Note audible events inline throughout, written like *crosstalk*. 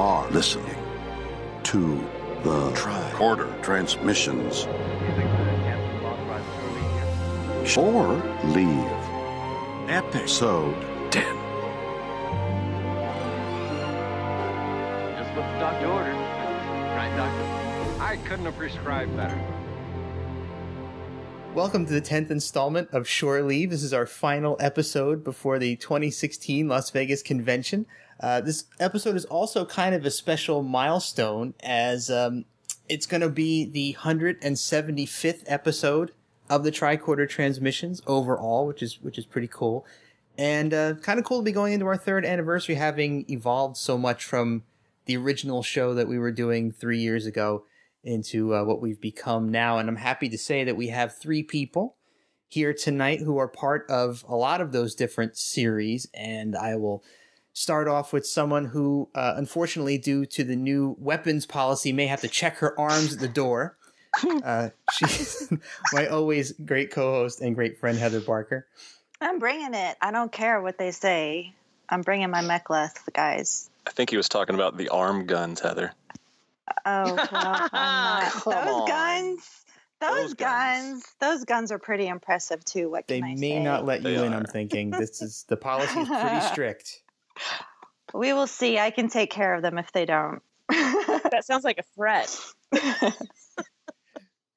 are listening to the Tricorder Transmissions Shore Leave episode 10. Just what the doctor ordered. Right, doctor? I couldn't have prescribed better. Welcome to the 10th installment of Shore Leave. This is our final episode before the 2016 Las Vegas convention. Uh, this episode is also kind of a special milestone as um, it's going to be the 175th episode of the tricorder transmissions overall, which is which is pretty cool, and uh, kind of cool to be going into our third anniversary, having evolved so much from the original show that we were doing three years ago into uh, what we've become now. And I'm happy to say that we have three people here tonight who are part of a lot of those different series. And I will start off with someone who, uh, unfortunately, due to the new weapons policy, may have to check her arms at the door. *laughs* Uh, she's *laughs* my always great co-host and great friend Heather Barker. I'm bringing it. I don't care what they say. I'm bringing my mek'leth, guys. I think he was talking about the arm guns, Heather. Oh, *laughs* well, I'm not. Come those on. guns, those, Those guns. guns, those guns are pretty impressive too. What They can I may say? not let you They in. I'm thinking this is the policy is pretty *laughs* strict. We will see. I can take care of them if they don't. That sounds like a threat. *laughs*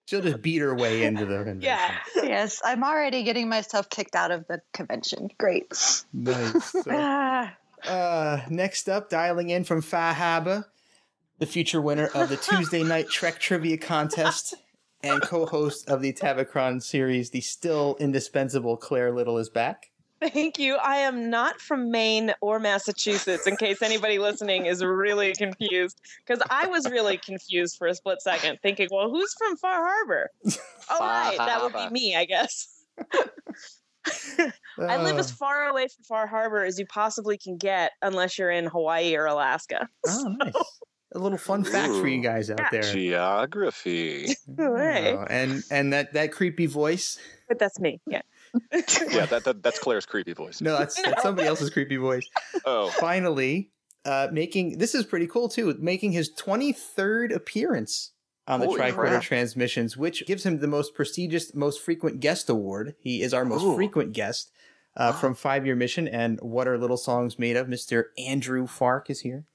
She'll just beat her way into the convention. Yeah. yes, I'm already getting myself kicked out of the convention. Great. Nice. So- Ah, *sighs* Uh, next up, dialing in from Fahaba, the future winner of the Tuesday *laughs* Night Trek Trivia Contest and co-host of the Tabacron series, the still indispensable Claire Little is back. Thank you. I am not from Maine or Massachusetts, in case anybody listening is really confused. Because I was really confused for a split second, thinking, well, who's from Far Harbor? *laughs* Oh, right. That would be me, I guess. *laughs* I live as Uh, far away from Far Harbor as you possibly can get, unless you're in Hawaii or Alaska. oh, nice. A little fun fact for you guys out there. Geography. *laughs* Hey. Oh, and and that that creepy voice. But that's me. Yeah. *laughs* yeah, that, that that's Claire's creepy voice. No, that's, that's somebody else's creepy voice. *laughs* Oh, Finally, uh, making this is pretty cool too. Making his twenty third appearance on the Holy tricorder transmissions, which gives him the most prestigious, most frequent guest award. He is our most Ooh. frequent guest uh, from Five Year Mission and What Are Little Songs Made Of? Mr. Andrew Fark is here.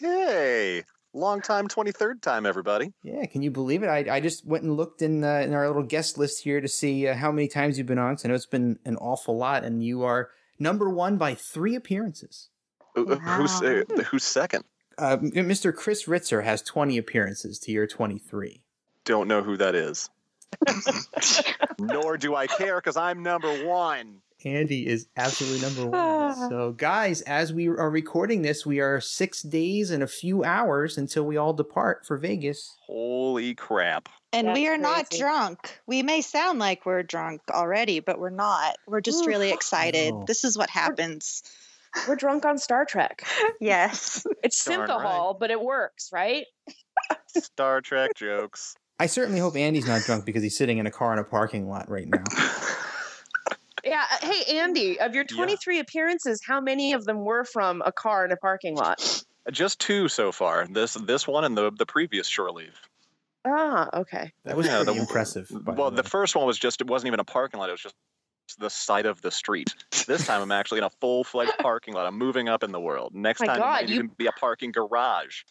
Hey, long time, twenty third time, everybody. Yeah, can you believe it? I, I just went and looked in uh, in our little guest list here to see uh, how many times you've been on. 'cause I know it's been an awful lot, and you are number one by three appearances. Who's uh, who's second? Uh, Mr. Chris Ritzer has 20 appearances to your 23. Don't know who that is. *laughs* Nor do I care because I'm number one. Andy is absolutely number one. *sighs* so, guys, as we are recording this, we are six days and a few hours until we all depart for Vegas. Holy crap! and we That's are not crazy. drunk. We may sound like we're drunk already, but we're not. We're just really excited. No. This is what happens. We're drunk on Star Trek. *laughs* Yes. It's Darn synthehol, but it works, right? Star Trek jokes. I certainly hope Andy's not drunk because he's sitting in a car in a parking lot right now. *laughs* Yeah. uh, Hey, Andy, of your Yeah. 23 appearances, how many of them were from a car in a parking lot? Just two so far. This this one and the the previous shore leave. Ah, okay. That was Yeah, the- impressive. well, the the first one was just it wasn't even a parking lot. It was just the side of the street. This time I'm actually in a full fledged *laughs* parking lot. I'm moving up in the world. Next My time God, it might you- even be a parking garage.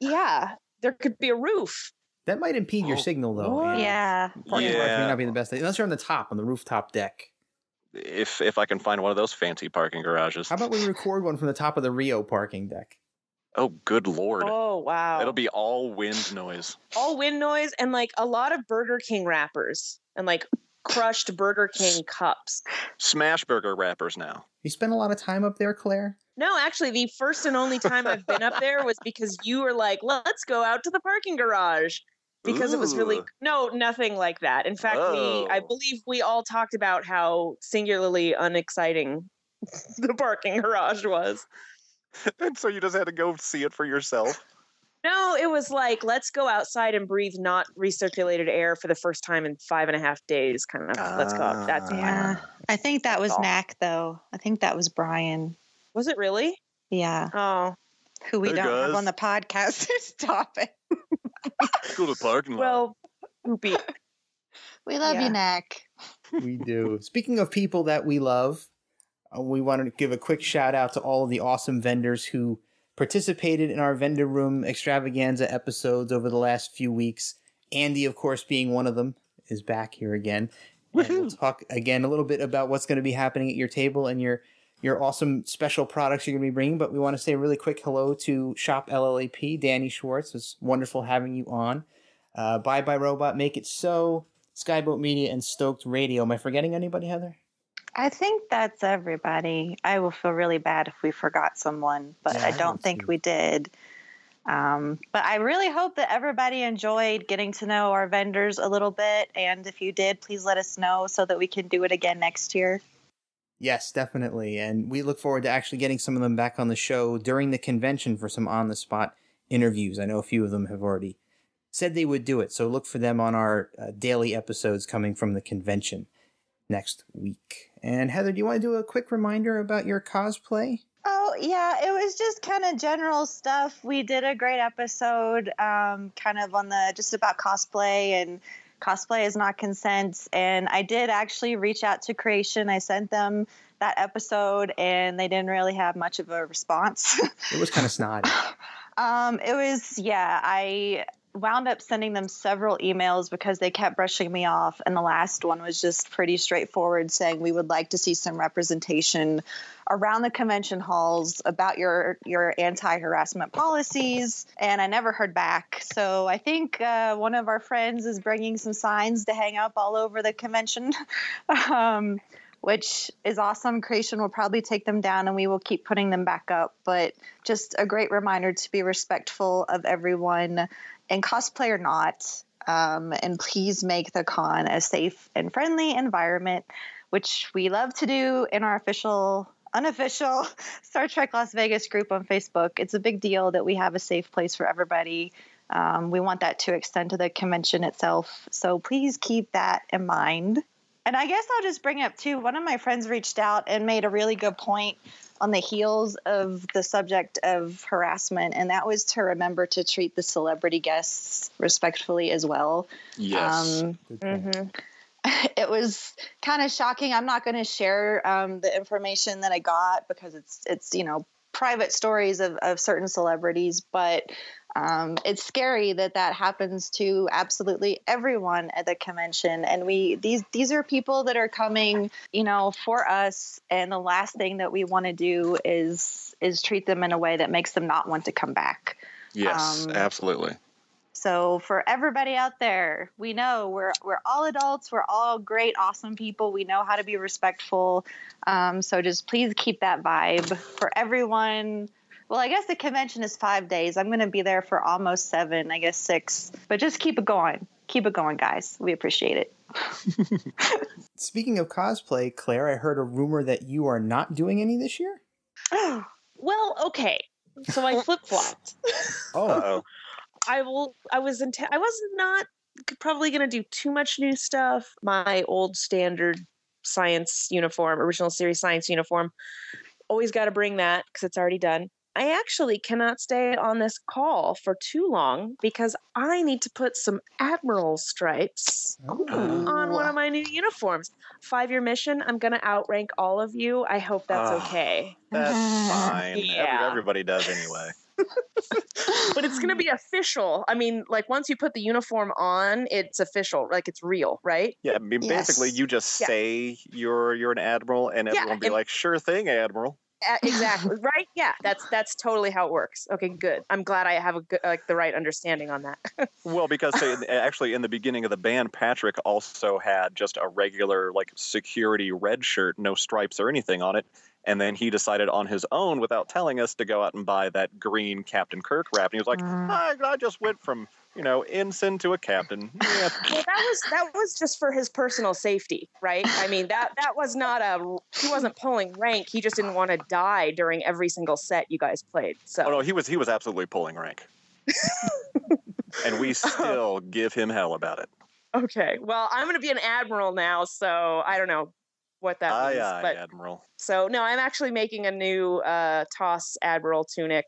Yeah, there could be a roof. that might impede your Oh, signal, though. what? Andy. Yeah. Parking lots may not be the best thing, unless you're on the top, on the rooftop deck. If if I can find one of those fancy parking garages. How about we record one from the top of the Rio parking deck? Oh, good lord! Oh, wow. It'll be all wind noise. all wind noise and like a lot of Burger King wrappers and like crushed Burger King cups. Smash burger wrappers now. You spend a lot of time up there, Claire? No, actually, the first and only time I've been up there was because you were like, let's go out to the parking garage. Because it was really no, nothing like that. In fact, we I Oh. believe we all talked about how singularly unexciting *laughs* the parking garage was. and *laughs* so you just had to go see it for yourself. No, it was like let's go outside and breathe not recirculated air for the first time in five and a half days. Kind of let's go. out. That's Ah. Yeah. I think that was Oh. Knack though. I think that was Brian. was it really? Yeah. Oh, who we Hey, don't have on the podcast. *laughs* Stop it. Go to the parking lot. Well, Poopy. We love Yeah. you, Nick. we *laughs* do. Speaking of people that we love, uh, we want to give a quick shout out to all of the awesome vendors who participated in our vendor room extravaganza episodes over the last few weeks. Andy, of course, being one of them, is back here again. And we'll talk again a little bit about what's going to be happening at your table and your your awesome special products you're going to be bringing. But we want to say a really quick hello to Shop LLAP, Danny Schwartz. It's wonderful having you on. Uh, Bye Bye Robot, Make It So, Skyboat Media, and Stoked Radio. Am I forgetting anybody, Heather? I think that's everybody. I will feel really bad if we forgot someone, but Yeah, I don't think we did. Um, but I really hope that everybody enjoyed getting to know our vendors a little bit. And if you did, please let us know so that we can do it again next year. Yes, definitely. And we look forward to actually getting some of them back on the show during the convention for some on the spot interviews. I know a few of them have already said they would do it. So look for them on our uh, daily episodes coming from the convention next week. And Heather, do you want to do a quick reminder about your cosplay? Oh, yeah, it was just kind of general stuff. We did a great episode, um, kind of on the just about cosplay and cosplay is not consent. And I did actually reach out to Creation. I sent them that episode, and they didn't really have much of a response. *laughs* It was kind of snotty. Um, it was yeah. I wound up sending them several emails because they kept brushing me off, and the last one was just pretty straightforward, saying we would like to see some representation around the convention halls about your your anti harassment policies. And I never heard back. So I think uh, one of our friends is bringing some signs to hang up all over the convention. *laughs* um, which is awesome. Creation will probably take them down and we will keep putting them back up. But just a great reminder to be respectful of everyone and cosplay or not. Um, and please make the con a safe and friendly environment, which we love to do in our official, unofficial *laughs* Star Trek Las Vegas group on Facebook. It's a big deal that we have a safe place for everybody. Um, we want that to extend to the convention itself. So please keep that in mind. And I guess I'll just bring up too. One of my friends reached out and made a really good point on the heels of the subject of harassment, and that was to remember to treat the celebrity guests respectfully as well. yes. Um, Good point. Mhm. *laughs* it was kind of shocking. I'm not going to share um, the information that I got because it's it's you know private stories of, of certain celebrities, but um, it's scary that that happens to absolutely everyone at the convention. And we these these are people that are coming, you know, for us. And the last thing that we want to do is is treat them in a way that makes them not want to come back. yes, um, absolutely. So for everybody out there, we know we're we're all adults. We're all great, awesome people. We know how to be respectful. Um, so just please keep that vibe for everyone. Well, I guess the convention is five days. I'm going to be there for almost seven, I guess six. But just keep it going. Keep it going, guys. We appreciate it. *laughs* Speaking of cosplay, Claire, I heard a rumor that you are not doing any this year. *gasps* Well, okay. So I flip flopped. Oh, *laughs* Uh-oh. I will. I was. Int- I was not probably going to do too much new stuff. My old standard science uniform, original series science uniform. Always got to bring that because it's already done. I actually cannot stay on this call for too long because I need to put some admiral stripes on one of my new uniforms. Five year mission. I'm going to outrank all of you. I hope that's Ah. okay. That's *laughs* fine. Yeah. everybody does anyway. But it's going to be official. I mean, like once you put the uniform on, it's official. Like it's real, right? Yeah, I mean, basically, you just Yeah. say you're you're an admiral, and Yeah, everyone be and- like, "Sure thing, admiral." Uh, exactly. right? Yeah. That's that's totally how it works. Okay, good. I'm glad I have a good, like the right understanding on that. *laughs* Well, because say, actually, in the beginning of the band, Patrick also had just a regular like security red shirt, no stripes or anything on it. And then he decided on his own, without telling us, to go out and buy that green Captain Kirk wrap. And he was like, Mm. I, I just went from you know ensign to a captain. Yeah, *laughs* well, that was that was just for his personal safety, right? I mean that that was not a he wasn't pulling rank. He just didn't want to die during every single set you guys played. So Oh no, he was he was absolutely pulling rank. *laughs* and we still give him hell about it. okay. Well, I'm going to be an admiral now, so I don't know what that aye, means, aye, but Admiral. So no, I'm actually making a new uh, TOS Admiral tunic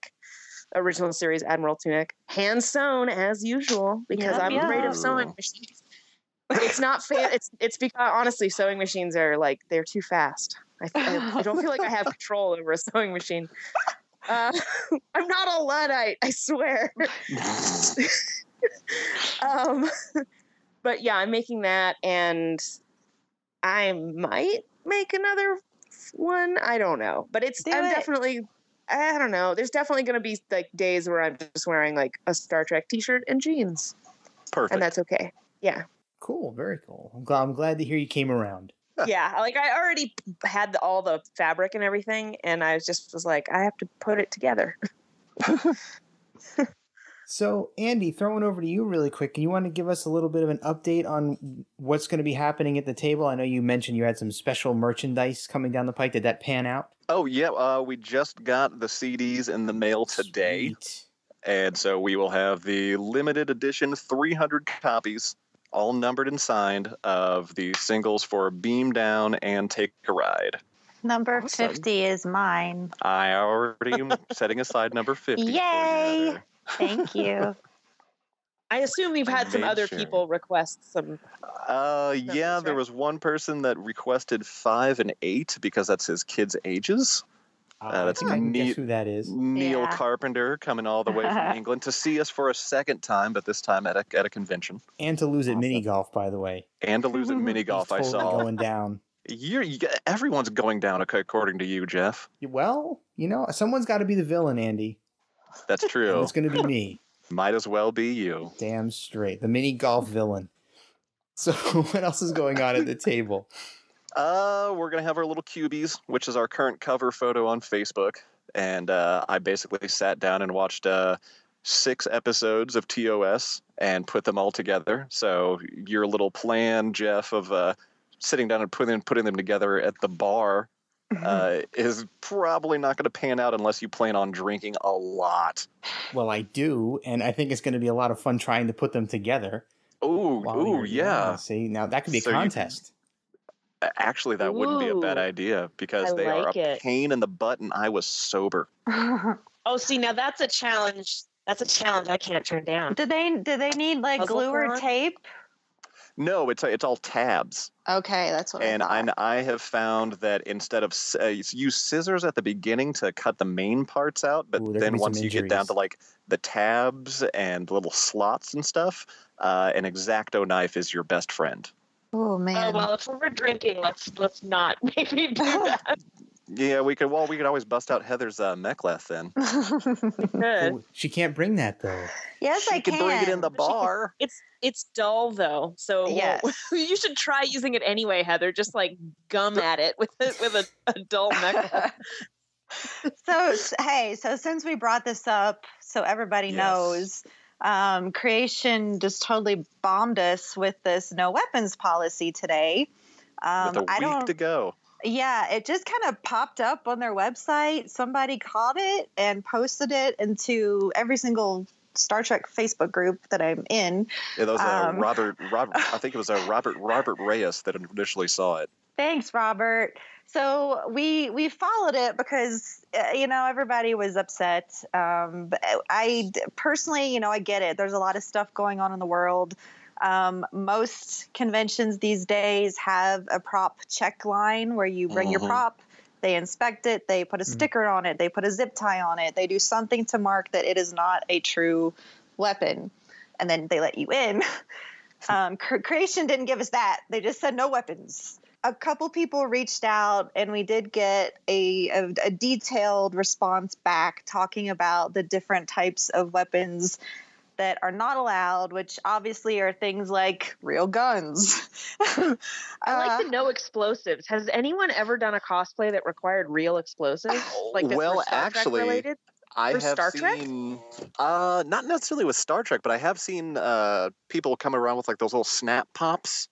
original series Admiral Tunic, hand sewn as usual because Yep, I'm afraid of sewing machines. It's not fair. It's it's because honestly, sewing machines are like they're too fast. I, I, I don't feel like I have *laughs* control over a sewing machine. Uh, *laughs* I'm not a luddite, I swear. *laughs* um, but yeah, I'm making that, and I might make another one. I don't know, but it's Do I'm it. definitely. I don't know. There's definitely going to be like days where I'm just wearing like a Star Trek T-shirt and jeans, Perfect. and that's okay. Yeah, Cool, very cool. I'm glad, I'm glad to hear you came around. yeah. Like I already had the, all the fabric and everything, and I was just was like, I have to put it together. *laughs* So, Andy, throwing over to you really quick. You want to give us a little bit of an update on what's going to be happening at the table? I know you mentioned you had some special merchandise coming down the pike. Did that pan out? oh yeah, uh, we just got the CDs in the mail today. Sweet. And so we will have the limited edition 300 copies, all numbered and signed, of the singles for Beam Down and Take a Ride. Number Awesome. 50 is mine. I already am setting aside number 50. for Yay! Heather. Thank you. *laughs* I assume you've had some other sure. people request some. Uh, yeah, was there right. was one person that requested five and eight because that's his kids' ages. Uh, that's I think I guess who that is. Neil Yeah. Carpenter coming all the way from *laughs* England to see us for a second time, but this time at a, at a convention. And to lose at mini golf, by the way. And to lose at mini *laughs* golf, I He's totally saw. going down. You're, you, everyone's going down according to you, Jeff. Well, you know, someone's got to be the villain, Andy. That's *laughs* And true. it's going to be me. Might as well be you. Damn straight. The mini golf villain. So, *laughs* what else is going on at the table? Uh, we're gonna have our little cubies, which is our current cover photo on Facebook, and uh, I basically sat down and watched uh, six episodes of TOS and put them all together. So your little plan, Jeff, of uh, sitting down and putting putting them together at the bar uh, is probably not going to pan out unless you plan on drinking a lot. Well, I do, and I think it's going to be a lot of fun trying to put them together. Oh, while ooh, you're- yeah. See, now that could be a So you contest. Actually, that wouldn't be a bad idea because I they are a it. pain in the butt, and I was sober. *laughs* Oh, see, now that's a challenge. That's a challenge I can't turn down. do they do they need like Puzzle glue or tape? No, it's it's all tabs. Okay, that's what and I I, thought. I have found that instead of uh, use scissors at the beginning to cut the main parts out, but Ooh, then once you get down to like the tabs and little slots and stuff, uh, an exacto knife is your best friend. Oh man! Oh man. well, if we're drinking, let's let's not *laughs* maybe do *laughs* that. Yeah, we could. Well, we could always bust out Heather's uh, mek'leth then. *laughs* Ooh, she can't bring that though. yes, she I can She can. bring it in the But she can- bar. It's it's dull though, so won't- *laughs* you should try using it anyway, Heather. Just like gum at it with a, with a, a dull neck. *laughs* so hey, so since we brought this up, so everybody Yes. knows, um, creation just totally bombed us with this no weapons policy today. Um, with a I week don't. to go. Yeah, it just kind of popped up on their website. Somebody caught it and posted it into every single Star Trek Facebook group that I'm in. It was uh, Um, Robert. *laughs* Robert. I think it was a Robert. Robert Reyes that initially saw it. Thanks, Robert. So we we followed it because uh, you know everybody was upset. Um, I personally, you know, I get it. There's a lot of stuff going on in the world. Um, most conventions these days have a prop check line where you bring your Mhm. prop, they inspect it, they put a Mhm. sticker on it, they put a zip tie on it, they do something to mark that it is not a true weapon, and then they let you in. *laughs* Um, Cre- Creation didn't give us that. They just said no weapons. A couple people reached out, and we did get a, a, a detailed response back talking about the different types of weapons that are not allowed, which obviously are things like real guns. *laughs* I like Uh, the no explosives. Has anyone ever done a cosplay that required real explosives? Like this well, were Star Trek actually, related? I For have Star Trek? seen, uh, not necessarily with Star Trek, but I have seen uh, people come around with like those little snap pops,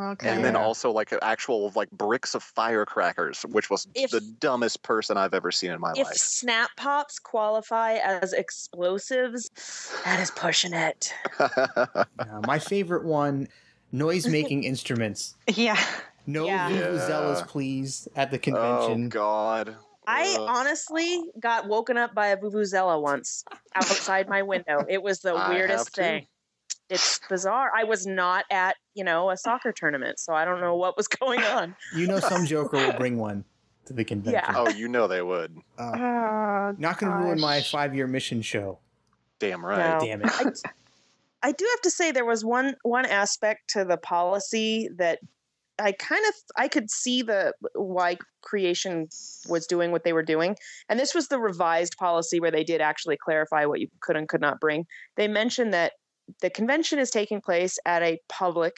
okay. and then also like actual like bricks of firecrackers, which was If- the dumbest person I've ever seen in my If life. snap pops qualify as explosives, that is pushing it. *laughs* Uh, my favorite one: noise making *laughs* instruments. yeah. No Yeah. vuvuzelas, Yeah. please, at the convention. oh. God! I Uh. honestly got woken up by a vuvuzela once outside my window. It was the weirdest too. thing. It's bizarre. I was not at, you know, a soccer tournament, so I don't know what was *laughs* going on. You know, some *laughs* Joker will bring one to the convention. Yeah. Oh, you know they would. Uh, Oh, not going to ruin my five-year mission show. Damn right. No. Damn it. I, I do have to say there was one one aspect to the policy that I kind of I could see the why creation was doing what they were doing. And this was the revised policy where they did actually clarify what you could and could not bring. They mentioned that the convention is taking place at a public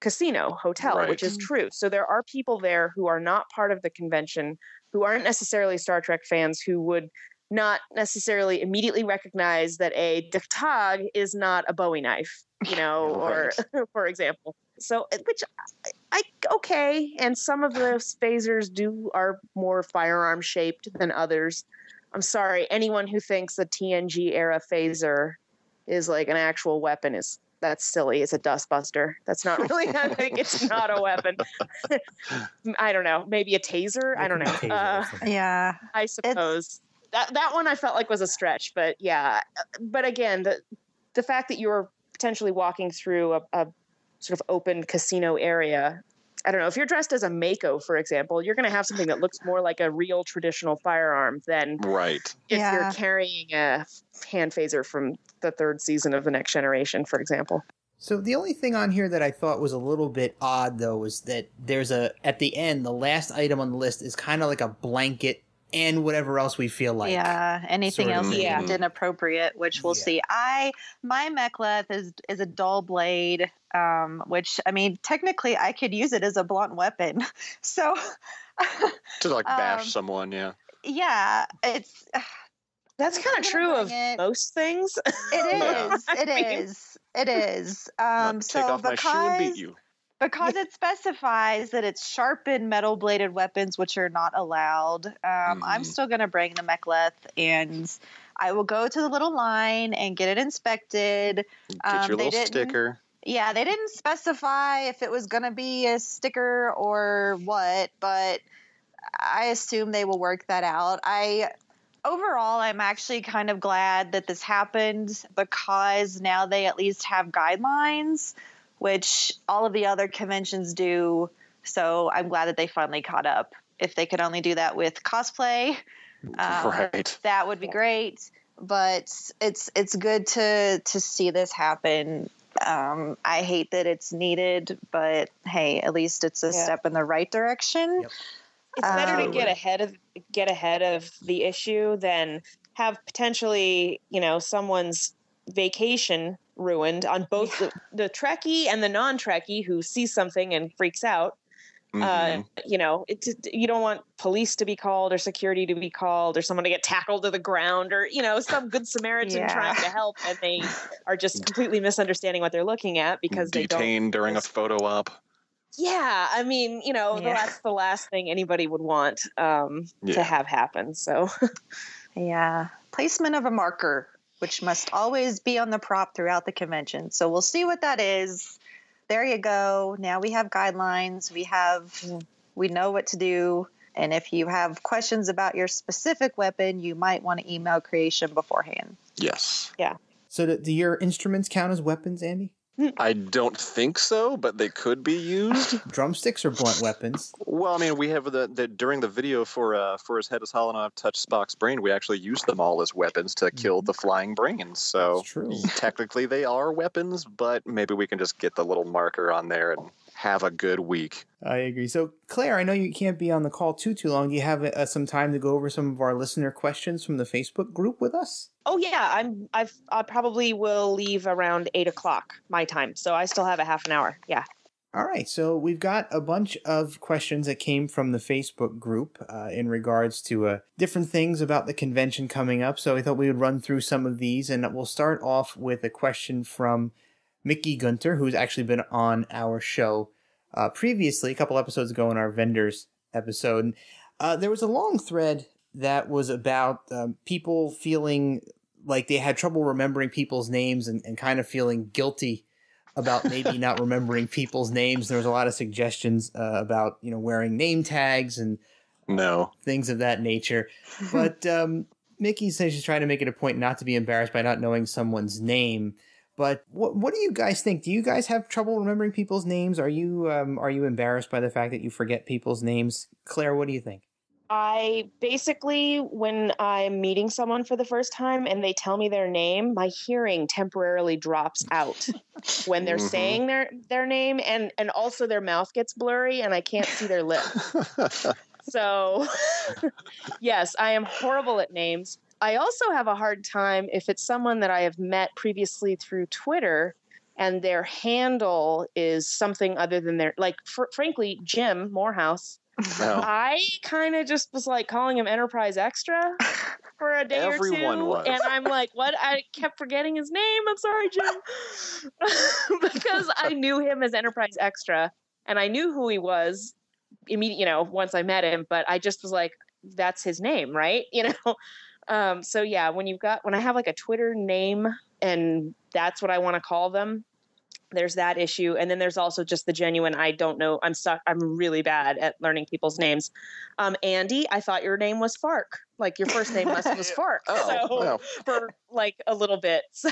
casino hotel, which is true. So there are people there who are not part of the convention, who aren't necessarily Star Trek fans, who would not necessarily immediately recognize that a d'k tahg is not a Bowie knife, you know, *laughs* or *laughs* for example. So, uh, which I, I okay, and some of those phasers do are more firearm shaped than others. I'm sorry, anyone who thinks the TNG era phaser is like an actual weapon is that's silly. It's a dustbuster. That's not *laughs* really. I think it's not a weapon. *laughs* I don't know. Maybe a taser. I don't know. Uh. Yeah. I suppose that that one I felt like was a stretch, but yeah. But again, the the fact that you're potentially walking through a, a sort of open casino area. I don't know. If you're dressed as a MACO, for example, you're going to have something that looks more like a real traditional firearm than Right. if Yeah. you're carrying a hand phaser from the third season of the Next Generation, for example. So the only thing on here that I thought was a little bit odd though was that there's a at the end the last item on the list is kind of like a blanket and whatever else we feel like. yeah, anything sort of else yeah. inappropriate, which we'll Yeah. see. I my mek'leth is is a dull blade, um, which I mean technically I could use it as a blunt weapon. *laughs* So To like bash *laughs* Um, someone, yeah. yeah, it's That's kind of true of it. most things. it *laughs* Yeah. is it I mean- is it is. I'll Um, take so off my shoe and beat because you. because it specifies that it's sharpened metal bladed weapons which are not allowed um, i'm Mhm. still going to bring the mek'leth and i will go to the little line and get it inspected Get um, your little sticker. yeah they didn't specify if it was going to be a sticker or what but i assume they will work that out i overall i'm actually kind of glad that this happened because now they at least have guidelines which all of the other conventions do so i'm glad that they finally caught up if they could only do that with cosplay um, right. that would be great but it's it's good to to see this happen um, i hate that it's needed but hey at least it's a Yeah. step in the right direction Yep. It's better to Um, get ahead of get ahead of the issue than have potentially you know someone's vacation ruined on both the, the Trekkie and the non-Trekkie who sees something and freaks out. Uh, Mhm. you know, it, you don't want police to be called or security to be called or someone to get tackled to the ground or you know some good Samaritan Yeah. trying to help and they are just *laughs* completely misunderstanding what they're looking at because they Detained during a photo op. yeah, I mean, you know, Yeah. that's the last thing anybody would want um, Yeah. to have happen. So, *laughs* yeah placement of a marker which must always be on the prop throughout the convention so we'll see what that is there you go now we have guidelines we have we know what to do and if you have questions about your specific weapon you might want to email creation beforehand Yes. Yeah. So do, do your instruments count as weapons, Andy? I don't think so, but they could be used. *laughs* Drumsticks or blunt weapons? well, I mean, we have the, the during the video for uh, for his head is hollow enough touch Spock's brain. We actually used them all as weapons to kill the flying brains. So technically, they are weapons, but maybe we can just get the little marker on there and have a good week. I agree. So, Claire, I know you can't be on the call too too long. Do you have uh, some time to go over some of our listener questions from the Facebook group with us? oh yeah, I'm I've I probably will leave around eight o'clock my time, so I still have a half an hour. Yeah. All right, so we've got a bunch of questions that came from the Facebook group uh, in regards to uh, different things about the convention coming up. So I thought we would run through some of these, and we'll start off with a question from Mickey Gunter, who's actually been on our show uh, previously, a couple episodes ago in our vendors episode. Uh, there was a long thread that was about um, people feeling like they had trouble remembering people's names and, and kind of feeling guilty about maybe *laughs* not remembering people's names. There was a lot of suggestions uh, about you know wearing name tags and No. things of that nature. *laughs* But um, Mickey says she's trying to make it a point not to be embarrassed by not knowing someone's name. But what what do you guys think? Do you guys have trouble remembering people's names? Are you um, are you embarrassed by the fact that you forget people's names? Claire, what do you think? I basically, when I'm meeting someone for the first time and they tell me their name, my hearing temporarily drops out *laughs* when they're Mhm. saying their their name, and and also their mouth gets blurry and I can't see their lips. *laughs* So, *laughs* yes, I am horrible at names. I also have a hard time if it's someone that I have met previously through Twitter and their handle is something other than their, like, fr- frankly, Jim Morehouse. No. *laughs* I kind of just was like calling him Enterprise Extra for a day Everyone or two. was. And I'm like, what? I kept forgetting his name. I'm sorry, Jim. *laughs* *laughs* because I knew him as Enterprise Extra and I knew who he was immediately, you know, once I met him, but I just was like, that's his name, right? You know? Um, so yeah, when you've got, when I have like a Twitter name and that's what I want to call them, there's that issue. And then there's also just the genuine, I don't know, I'm stuck, I'm really bad at learning people's names. Um, Andy, I thought your name was Fark. Like your first name was, was *laughs* Fark. Oh, so no. for like a little bit. *laughs* So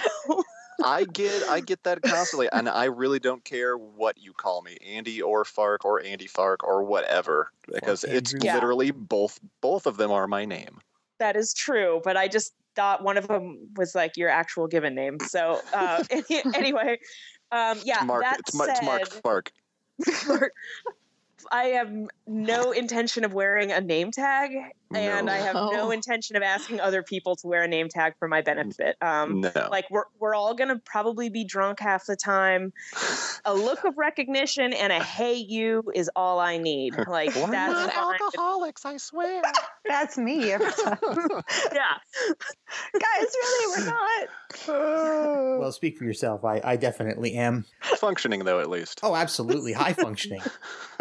I get I get that constantly, and I really don't care what you call me, Andy or Fark or Andy Fark or whatever, because it's Yeah. literally both both of them are my name. That is true, but I just thought one of them was like your actual given name. So uh, *laughs* anyway, um, yeah, It's Mark. that It's, it's Mark said- *laughs* Mark, I have no intention of wearing a name tag, and No. I have no No. intention of asking other people to wear a name tag for my benefit. Um, No. Like we're we're all gonna probably be drunk half the time. *sighs* A look of recognition and a "Hey you" is all I need. Like We're that's not alcoholics, I swear. *laughs* That's me every time. *laughs* Yeah, Guys, really, we're not. *sighs* Well, speak for yourself. I, I definitely am. Functioning though, at least. Oh, absolutely. High functioning. *laughs*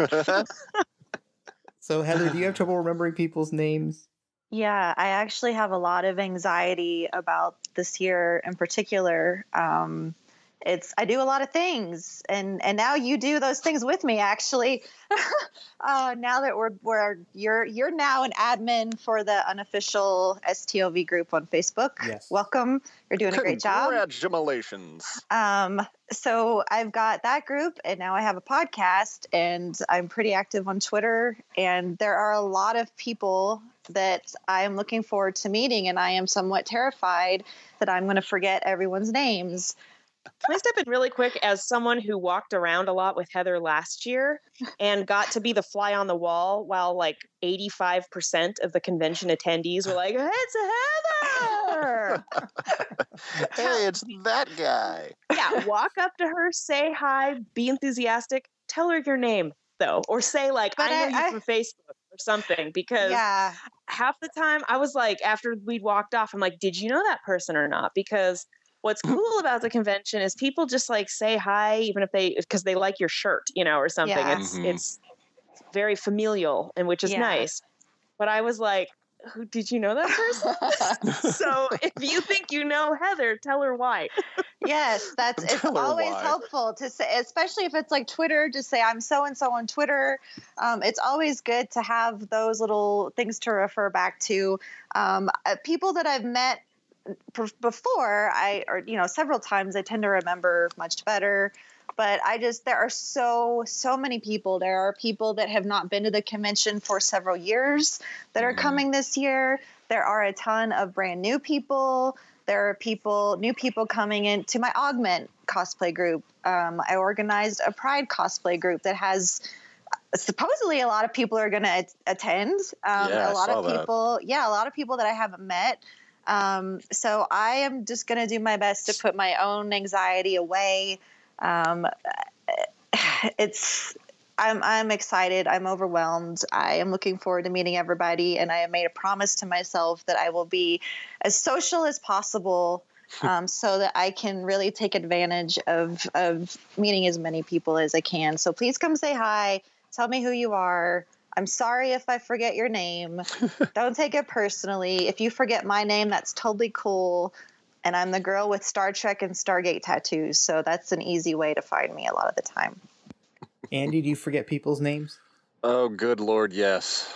So, Heather, do you have *laughs* trouble remembering people's names? Yeah, I actually have a lot of anxiety about this year in particular. Um, it's I do a lot of things, and and now you do those things with me. Actually, *laughs* uh, now that we're we're you're you're now an admin for the unofficial STLV group on Facebook. Yes. Welcome. You're doing a great job. Congratulations. Um, so I've got that group, and now I have a podcast, and I'm pretty active on Twitter. And there are a lot of people that I am looking forward to meeting, and I am somewhat terrified that I'm going to forget everyone's names. Can I step in really quick as someone who walked around a lot with Heather last year and got to be the fly on the wall while like 85% of the convention attendees were like, it's Heather! *laughs* Hey, it's that guy. yeah, walk up to her, say hi, be enthusiastic, tell her your name though, or say like, But I know I- you I- from Facebook or something because Yeah, half the time I was like, after we'd walked off, I'm like, did you know that person or not? Because what's *laughs* cool about the convention is people just like say hi, even if they because they like your shirt, you know, or something. Yeah. It's Mhm. it's very familial and which is Yeah. nice. But I was like, who did you know that person? *laughs* *laughs* so if you think you know Heather, tell her why. yes, that's it's always why. helpful to say, especially if it's like Twitter, to say I'm so and so on Twitter. Um, it's always good to have those little things to refer back to. Um, uh, people that I've met p- before, I or you know several times, I tend to remember much better. But I just there are so so many people. There are people that have not been to the convention for several years that are Mhm. coming this year. There are a ton of brand new people. There are people, new people coming into my Augment cosplay group. Um, I organized a Pride cosplay group that has supposedly a lot of people are going to attend. Um, Yeah, a lot of that. people, yeah, a lot of people that I haven't met. Um, so I am just going to do my best to put my own anxiety away. Um, *sighs* it's I'm I'm excited. I'm overwhelmed. I am looking forward to meeting everybody, and I have made a promise to myself that I will be as social as possible, *laughs* um, so that I can really take advantage of of meeting as many people as I can. So please come say hi. Tell me who you are. I'm sorry if I forget your name. *laughs* Don't take it personally. If you forget my name, that's totally cool. And I'm the girl with Star Trek and Stargate tattoos, so that's an easy way to find me a lot of the time. Andy, do you forget people's names? Oh, good lord, yes.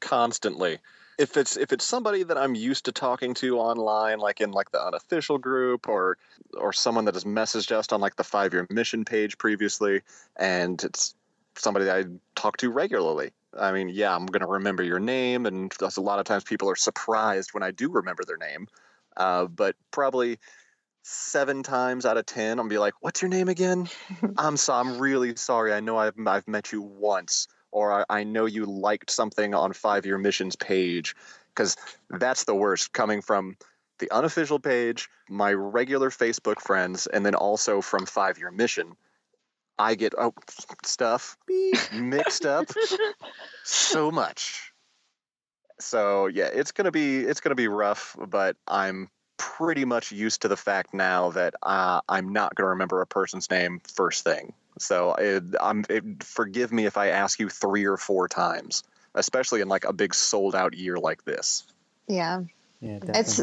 constantly. If it's if it's somebody that I'm used to talking to online, like in like the unofficial group, or or someone that has messaged us on like the five year mission page previously, and it's somebody that I talk to regularly. I mean, yeah, I'm going to remember your name, and that's a lot of times people are surprised when I do remember their name. Uh, but probably seven times out of ten, I'll be like, "What's your name again?" *laughs* I'm so I'm really sorry. I know I've I've met you once, or I, I know you liked something on Five Year Missions page, because that's the worst coming from the unofficial page, my regular Facebook friends, and then also from Five Year Mission. I get oh, stuff mixed up so much. So yeah, it's gonna be it's gonna be rough, but I'm pretty much used to the fact now that uh, I'm not gonna remember a person's name first thing. So it, I'm it, forgive me if I ask you three or four times, especially in like a big sold out year like this. Yeah. Yeah, definitely. it's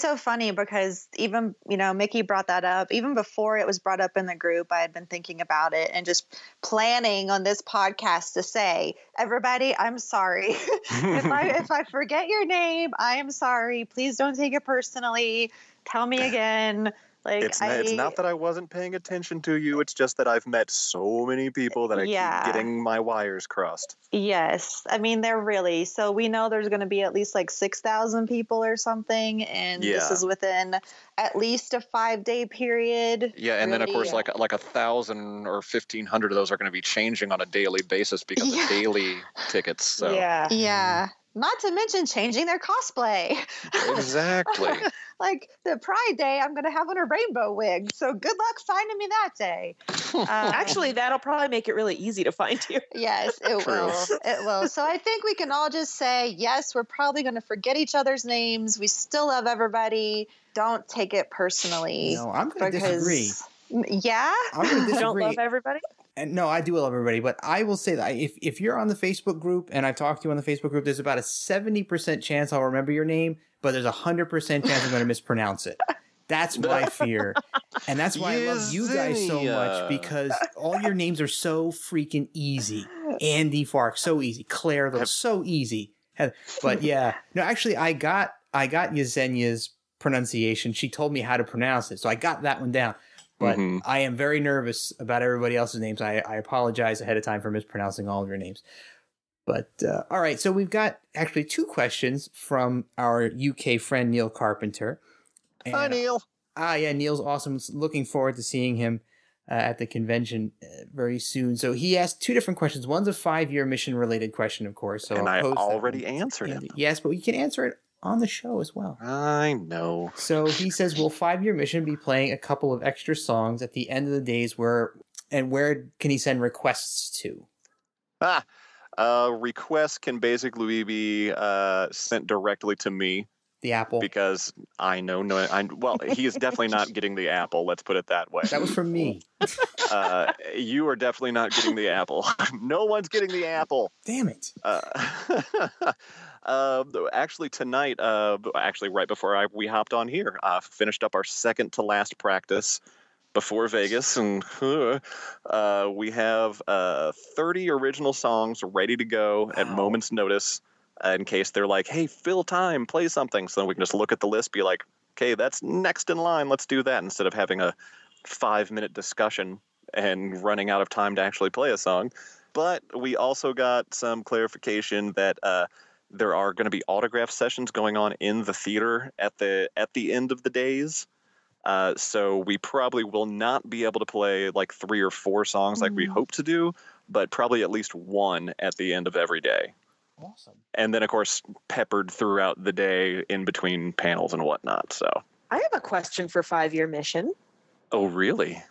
so funny because even you know Mickey brought that up. Even before it was brought up in the group I had been thinking about it and just planning on this podcast to say everybody I'm sorry. *laughs* If I *laughs* if I forget your name I am sorry. Please don't take it personally. Tell me again like It's, I not, it's not that I wasn't paying attention to you. It's just that I've met so many eh, people that I Yeah. keep getting my wires crossed. Yes, I mean they're really so we know there's going to be at least like six thousand people or something, and this is within at least a five day period. Yeah, and then of Really? course, like like a thousand or fifteen hundred of those are going to be changing on a daily basis because *laughs* Yeah. of daily tickets. So Yeah. Yeah, not to mention changing their cosplay. exactly. *laughs* like the Pride Day, I'm going to have on a rainbow wig. So good luck finding me that day. Uh, Actually, that'll probably make it really easy to find you. *laughs* Yes, it True. will. It will. So I think we can all just say, yes, we're probably going to forget each other's names. We still love everybody. Don't take it personally. no, I'm going to disagree. M- Yeah. I'm going *laughs* to Don't disagree. love everybody. And no, I do love everybody, but I will say that if, if you're on the Facebook group and I talk to you on the Facebook group, there's about a 70% chance I'll remember your name, but there's a 100% chance I'm going *laughs* to mispronounce it. That's my fear. And that's why I love you guys so much because all your names are so freaking easy. Andy Fark, so easy. Claire, though, so easy. But *laughs* yeah, no, actually, I got I got Yesenia's pronunciation. She told me how to pronounce it, so I got that one down. But Mhm. I am very nervous about everybody else's names. I, I apologize ahead of time for mispronouncing all of your names. But uh, all right, so we've got actually two questions from our UK friend Neil Carpenter. And, Hi, Neil. Ah, yeah, Neil's awesome. Looking forward to seeing him uh, at the convention uh, very soon. So he asked two different questions. One's a five-year mission-related question, of course. So and I'll I already answered it. Yes, but you can answer it on the show as well. I know. So he says, "Will Five Year Mission be playing a couple of extra songs at the end of the days? Where and where can he send requests to?" Ah, uh, requests can basically be uh, sent directly to me The Apple. because I know no. I well, he is definitely not getting the apple. Let's put it that way. That was from me. Uh, you are definitely not getting the apple. *laughs* no one's getting the apple. Damn it! *laughs* Uh, actually, tonight, uh, actually, right before I, we hopped on here, uh, finished up our second to last practice before Vegas, and uh, we have uh, 30 original songs ready to go at moment's notice uh, in case they're like, hey, fill time, play something. So then we can just look at the list, be like, okay, that's next in line, let's do that instead of having a five minute discussion and running out of time to actually play a song. But we also got some clarification that uh, there are going to be autograph sessions going on in the theater at the at the end of the days. Uh, so we probably will not be able to play like three or four songs like we Mm. hope to do, but probably at least one at the end of every day. Awesome. And then, of course, peppered throughout the day in between panels and whatnot. So, I have a question for Five Year Mission. oh, really?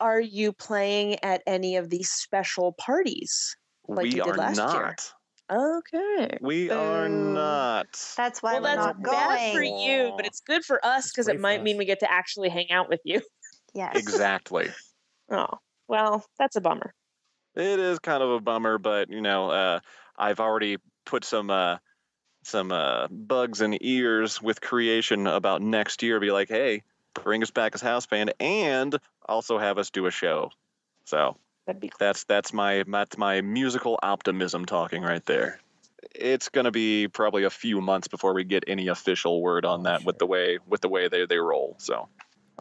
Are you playing at any of these special parties? Like we you did are last year. Not. Okay. We are not. That's why well, we're that's not bad for you, but it's good for us because it for might us. mean we get to actually hang out with you. Yes. exactly. Oh, well, that's a bummer. It is kind of a bummer, but you know, uh, I've already put some uh, some uh, bugs and ears with creation about next year. Be like, hey, bring us back as house band, and also have us do a show. So That'd be cool. that's that's my that's my musical optimism talking right there. it's going to be probably a few months before we get any official word on Oh, that with the way with the way they, they roll. So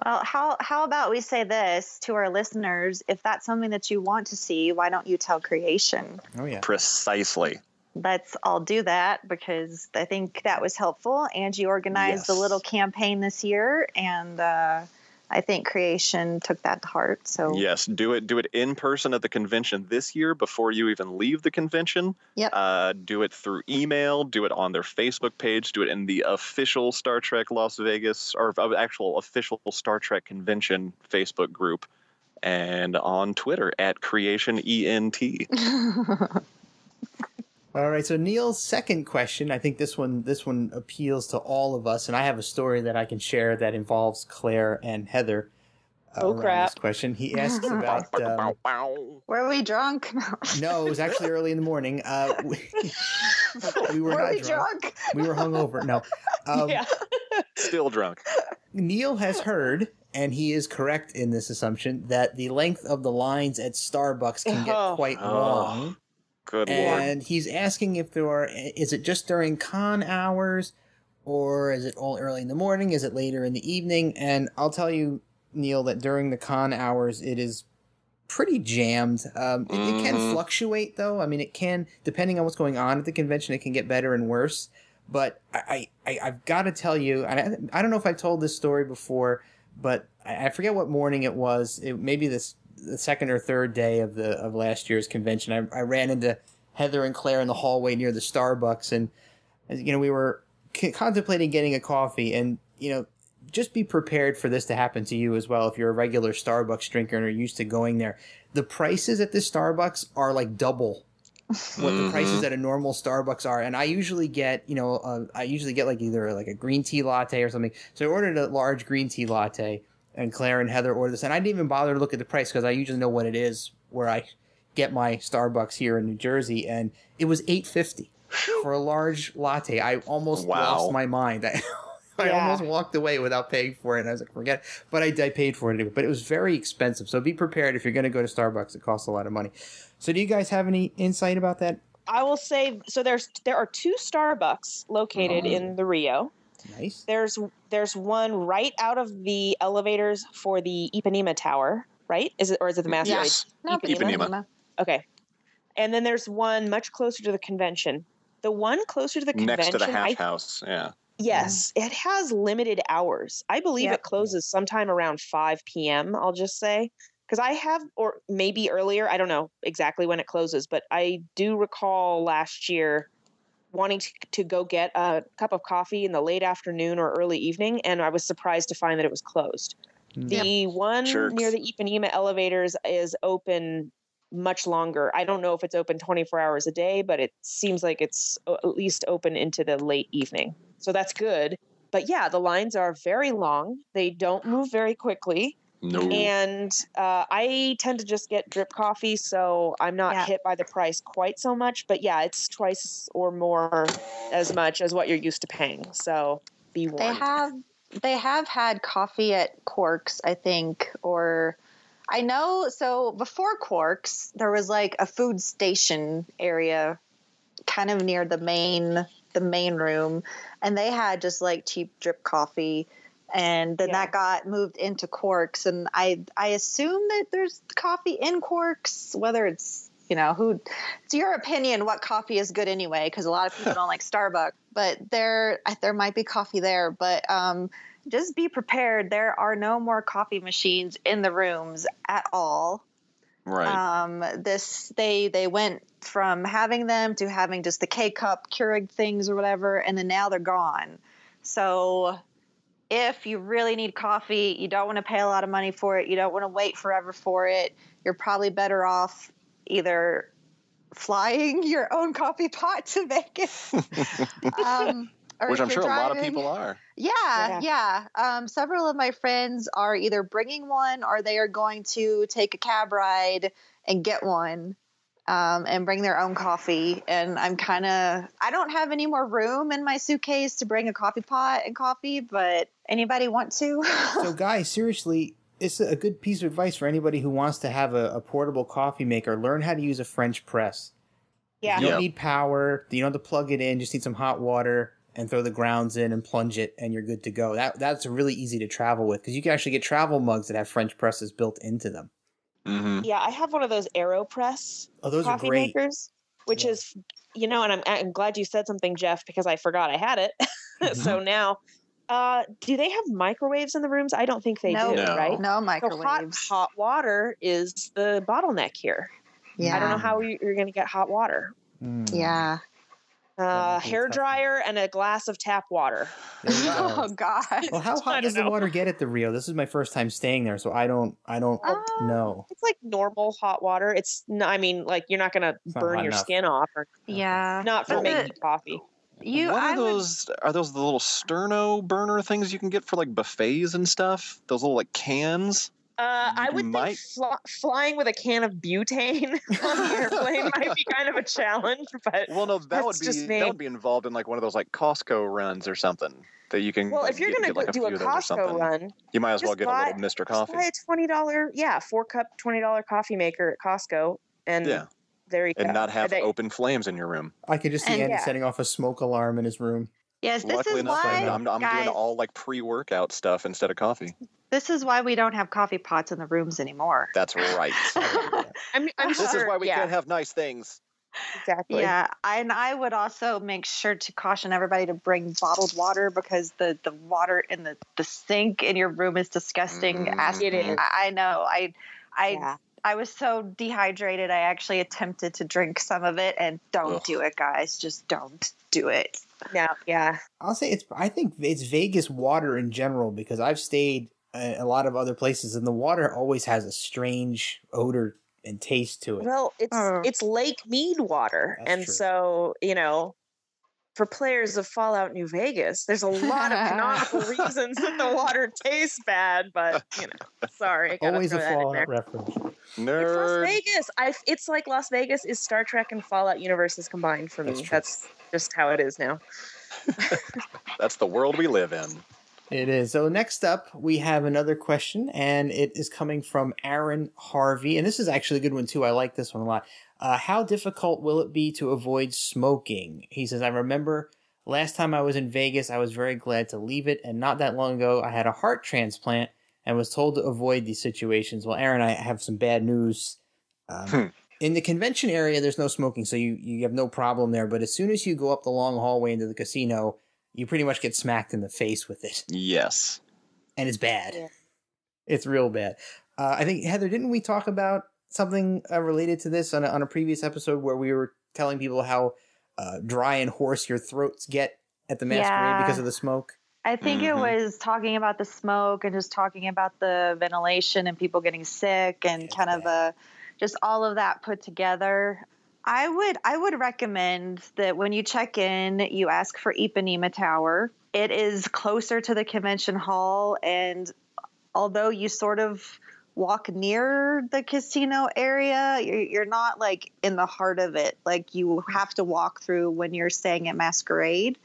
Well, how how about we say this to our listeners? If that's something that you want to see, why don't you tell creation? Oh yeah. precisely. Let's all do that because I think that was helpful. Angie organized a little campaign this year, and uh, I think creation took that to heart. So Yes, do it do it in person at the convention this year before you even leave the convention. Yep. Uh, do it through email. Do it on their Facebook page. Do it in the official Star Trek Las Vegas or actual official Star Trek convention Facebook group, and on Twitter at Creation ENT. *laughs* All right, so Neil's second question, I think this one this one appeals to all of us, and I have a story that I can share that involves Claire and Heather. uh, Oh, crap. This question. He *laughs* asks about. Um, were we drunk? *laughs* no, it was actually early in the morning. Uh, we, *laughs* we were, were not we drunk. drunk? We were hungover. No. Um, yeah. Still drunk. Neil has heard, and he is correct in this assumption, that the length of the lines at Starbucks can get Oh. quite Oh. long. Good lord. And he's asking if there are, is it just during con hours or is it all early in the morning? Is it later in the evening? And I'll tell you, Neil, that during the con hours, it is pretty jammed. Um, it, it can Mhm. fluctuate, though. I mean, it can, depending on what's going on at the convention, it can get better and worse. But I, I, I've got to tell you, and I, I don't know if I've told this story before, but I, I forget what morning it was. It maybe this the second or third day of the of last year's convention. I, I ran into Heather and Claire in the hallway near the Starbucks, and you know we were c- contemplating getting a coffee, and you know just be prepared for this to happen to you as well if you're a regular Starbucks drinker and are used to going there. The prices at this Starbucks are like double what the prices at a normal Starbucks are. And I usually get, you know, uh, I usually get like either like a green tea latte or something. So I ordered a large green tea latte, and Claire and Heather ordered this, and I didn't even bother to look at the price because I usually know what it is where I get my Starbucks here in New Jersey, and it was eight fifty for a large latte. I almost Wow. lost my mind. I, *laughs* I Yeah. almost walked away without paying for it. And I was like, forget it. But I, I paid for it anyway. But it was very expensive. So be prepared if you're going to go to Starbucks. It costs a lot of money. So do you guys have any insight about that? I will say so. There's there are two Starbucks located Oh. in the Rio. Nice. There's there's one right out of the elevators for the Ipanema Tower, right? Is it or is it the Masquerade? Yes. No, Ipanema. Ipanema. Okay. And then there's one much closer to the convention. The one closer to the convention, Next to the I house. Yeah. Yes, it has limited hours. I believe Yep. it closes sometime around 5 p.m., I'll just say. Because I have, or maybe earlier, I don't know exactly when it closes, but I do recall last year wanting to, to go get a cup of coffee in the late afternoon or early evening, and I was surprised to find that it was closed. Hmm. The one Jerks. near the Ipanema elevators is open much longer. I don't know if it's open 24 hours a day, but it seems like it's at least open into the late evening. So that's good. But yeah, the lines are very long. They don't move very quickly. No. And uh, I tend to just get drip coffee, so I'm not Yeah. hit by the price quite so much. But yeah, it's twice or more as much as what you're used to paying. So be warned. They have they have had coffee at Quarks, I think, or I know. So before Quarks, there was like a food station area, kind of near the main the main room, and they had just like cheap drip coffee. And then Yeah. that got moved into Quarks, and I I assume that there's coffee in Quarks, whether it's you know who it's your opinion what coffee is good anyway because a lot of people *laughs* don't like starbucks but there there might be coffee there but um, just be prepared there are no more coffee machines in the rooms at all right. um, this they they went from having them to having just the k-cup keurig things or whatever and then now they're gone so if you really need coffee you don't want to pay a lot of money for it you don't want to wait forever for it you're probably better off either flying your own coffee pot to Vegas, *laughs* um, or Which I'm you're sure a lot of people are. Yeah, yeah. Um, several of my friends are either bringing one or they are going to take a cab ride and get one. Um, and bring their own coffee. And I'm kind of, I don't have any more room in my suitcase to bring a coffee pot and coffee, but anybody want to? *laughs* So, guys, seriously, it's a good piece of advice for anybody who wants to have a, a portable coffee maker. Learn how to use a French press. Yeah. You don't Yep. need power. You don't have to plug it in. Just need some hot water and throw the grounds in and plunge it, and you're good to go. That that's really easy to travel with because you can actually get travel mugs that have French presses built into them. Hmm Yeah, I have one of those AeroPress Oh, those coffee are great. makers, which Yeah. is, you know, and I'm, I'm glad you said something, Jeff, because I forgot I had it. *laughs* so now, uh, do they have microwaves in the rooms? I don't think they No. do, No. right? No So hot, hot water is the bottleneck here. yeah. I don't know how you- you're going to get hot water. Mm. Yeah. Uh, might hair dryer and a glass of tap water. *laughs* Go. Oh God. Well, how hot does don't the water get at the Rio? This is my first time staying there, so I don't, I don't. Uh, know. It's like normal hot water. It's, I mean, like you're not going to It's burn hot your enough. skin off or Yeah. not for Well, making the- coffee. You. what I are would- those? Are those the little sterno burner things you can get for like buffets and stuff? Those little like cans. Uh, I would might- think fly, flying with a can of butane *laughs* on the airplane *laughs* might be kind of a challenge, but Well, no, that That's would be just that would be involved in like one of those like Costco runs or something that you can. well, like, if you're get- gonna get, like, go do few a of those or Costco something, run, you might as well get buy- a little Mr. just Coffee. buy a twenty dollar, yeah, four cup twenty dollar coffee maker at Costco, and Yeah. there you go. and not have They- open flames in your room. I could just see And- Andy yeah. setting off a smoke alarm in his room. Yes, this Luckily is enough, why, I'm, I'm guys. doing all like pre-workout stuff instead of coffee. This is why we don't have coffee pots in the rooms anymore. That's right. *laughs* *laughs* I'm, I'm this sure, is why we yeah, can't have nice things. exactly. Yeah, and I would also make sure to caution everybody to bring bottled water because the the water in the the sink in your room is disgusting. Mm. Ask- It is. I I know. I I Yeah. I was so dehydrated. I actually attempted to drink some of it, and don't Ugh. do it, guys. Just don't do it. Now, yeah, I'll say it's. I think it's Vegas water in general because I've stayed a, a lot of other places, and the water always has a strange odor and taste to it. Well, it's Oh. it's Lake Mead water, and true. so you know, for players of Fallout New Vegas, there's a lot of canonical *laughs* reasons that the water tastes bad. But you know, sorry, I gotta always a throw that in. Fallout reference. It's Las Vegas. I it's like Las Vegas is Star Trek and Fallout universes combined for me. That's That's, just how it is now. *laughs* That's the world we live in. It is. So next up, we have another question, and it is coming from Aaron Harvey, and this is actually a good one too. I like this one a lot. Uh, how difficult will it be to avoid smoking? He says, I remember last time I was in Vegas, I was very glad to leave it, and not that long ago, I had a heart transplant and was told to avoid these situations. Well, Aaron, I have some bad news. Um, Hmm. In the convention area, there's no smoking, so you, you have no problem there. But as soon as you go up the long hallway into the casino, you pretty much get smacked in the face with it Yes. and it's bad. Yeah. It's real bad. Uh, I think Heather, didn't we talk about something uh, related to this on a, on a previous episode where we were telling people how uh, dry and hoarse your throats get at the masquerade Yeah. because of the smoke? I think Mhm. it was talking about the smoke and just talking about the ventilation and people getting sick and It's kind of a just all of that put together. I would I would recommend that when you check in, you ask for Ipanema Tower. It is closer to the convention hall, and although you sort of walk near the casino area, you're, not like in the heart of it. Like you have to walk through when you're staying at Masquerade.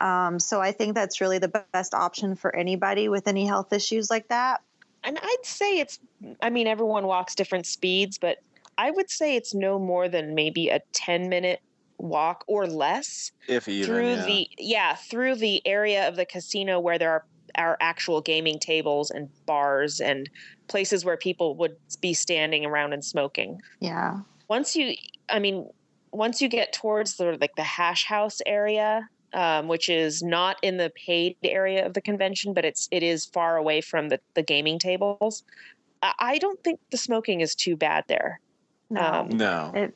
Um, so I think that's really the best option for anybody with any health issues like that. And I'd say it's. I mean, everyone walks different speeds, but I would say it's no more than maybe a ten minute walk or less If even. through yeah. the yeah through the area of the casino where there are are actual gaming tables and bars and places where people would be standing around and smoking. Yeah. Once you, I mean, once you get towards the like the hash house area, um, which is not in the paid area of the convention, but it's it is far away from the the gaming tables. I, I don't think the smoking is too bad there. No. Um, no. it,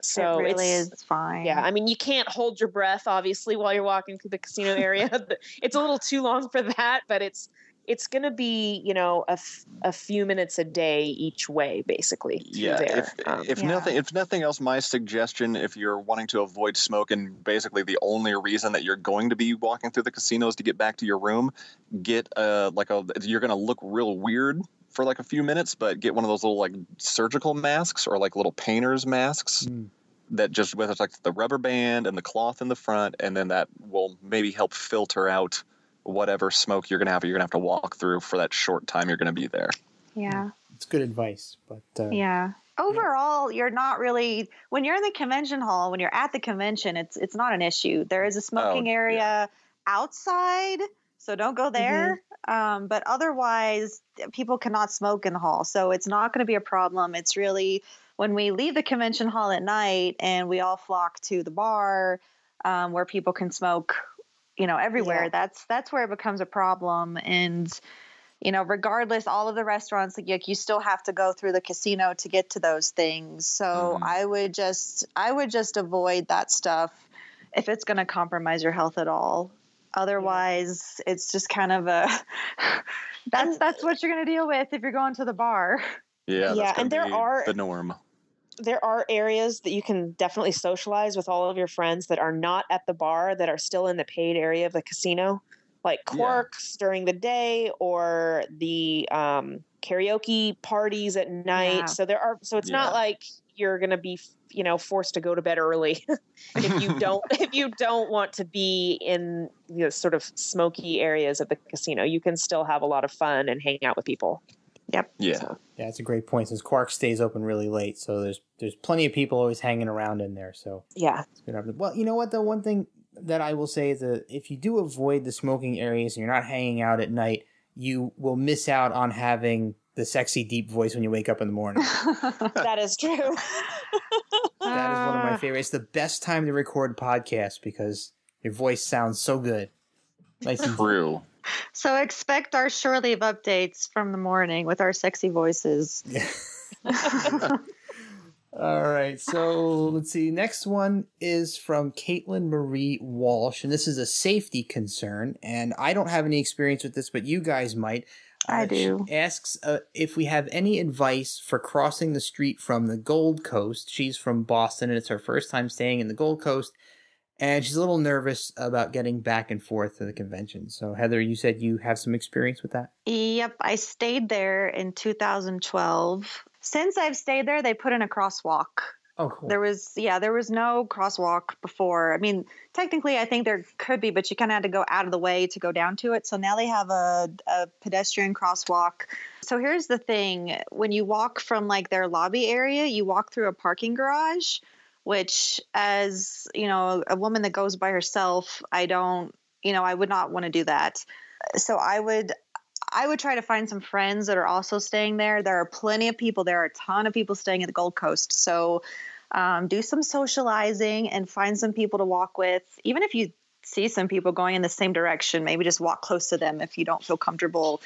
So it really it's, is fine. Yeah, I mean, you can't hold your breath, obviously, while you're walking through the casino area. *laughs* it's a little too long for that, but it's it's going to be, you know, a, f- a few minutes a day each way, basically. yeah there. if, Um, if Yeah. nothing if nothing else my suggestion if you're wanting to avoid smoke and basically the only reason that you're going to be walking through the casinos to get back to your room get uh like a you're going to look real weird for like a few minutes but get one of those little like surgical masks or like little painter's masks Mm. that just with like the rubber band and the cloth in the front and then that will maybe help filter out whatever smoke you're going to have you're going to have to walk through for that short time you're going to be there yeah. It's good advice, but uh, Yeah. overall you're not really when you're in the convention hall when you're at the convention it's it's not an issue there is a smoking yeah. area outside so don't go there um, but otherwise people cannot smoke in the hall. So it's not going to be a problem. It's really when we leave the convention hall at night and we all flock to the bar um, where people can smoke you know everywhere Yeah. that's that's where it becomes a problem. And you know regardless all of the restaurants like you- you still have to go through the casino to get to those things. So Mhm. i would just i would just avoid that stuff if it's going to compromise your health at all otherwise it's just kind of a *laughs* that's that's what you're going to deal with if you're going to the bar Yeah, Yeah, that's gonna and there be are- the norm. there are areas that you can definitely socialize with all of your friends that are not at the bar that are still in the paid area of the casino like Yeah. during the day or the um, karaoke parties at night Yeah. so there are so it's Yeah. not like you're gonna be you know forced to go to bed early *laughs* if you *laughs* don't if you don't want to be in the sort of smoky areas of the casino you can still have a lot of fun and hang out with people Yep. Yeah. Yeah, that's a great point. Since Quark stays open really late, so there's there's plenty of people always hanging around in there. So yeah it's good. opportunity. Well, you know what? The one thing that I will say is that if you do avoid the smoking areas and you're not hanging out at night, you will miss out on having the sexy deep voice when you wake up in the morning. *laughs* that is true *laughs* That is one of my Ah. favorites. It's the best time to record podcasts because your voice sounds so good. Nice and True. so expect our shore leave updates from the morning with our sexy voices Yeah. *laughs* All right, so let's see. Next one is from Caitlin Marie Walsh, and this is a safety concern. And I don't have any experience with this, but you guys might. I she do. asks uh, if we have any advice for crossing the street from the Gold Coast. She's from Boston, and it's her first time staying in the Gold Coast, and she's a little nervous about getting back and forth to the convention. So, Heather, you said you have some experience with that. Yep, I stayed there in 2012. Since I've stayed there, they put in a crosswalk. Oh, cool. There was, yeah, there was no crosswalk before. I mean, technically, I think there could be, but you kind of had to go out of the way to go down to it. So now they have a, a pedestrian crosswalk. So here's the thing when you walk from like their lobby area, you walk through a parking garage, which, as you know, a woman that goes by herself, I don't, you know, I would not want to do that. So I would I would try to find some friends that are also staying there. There are plenty of people. There are a ton of people staying at the Gold Coast. So um, do some socializing and find some people to walk with. Even if you see some people going in the same direction, maybe just walk close to them if you don't feel comfortable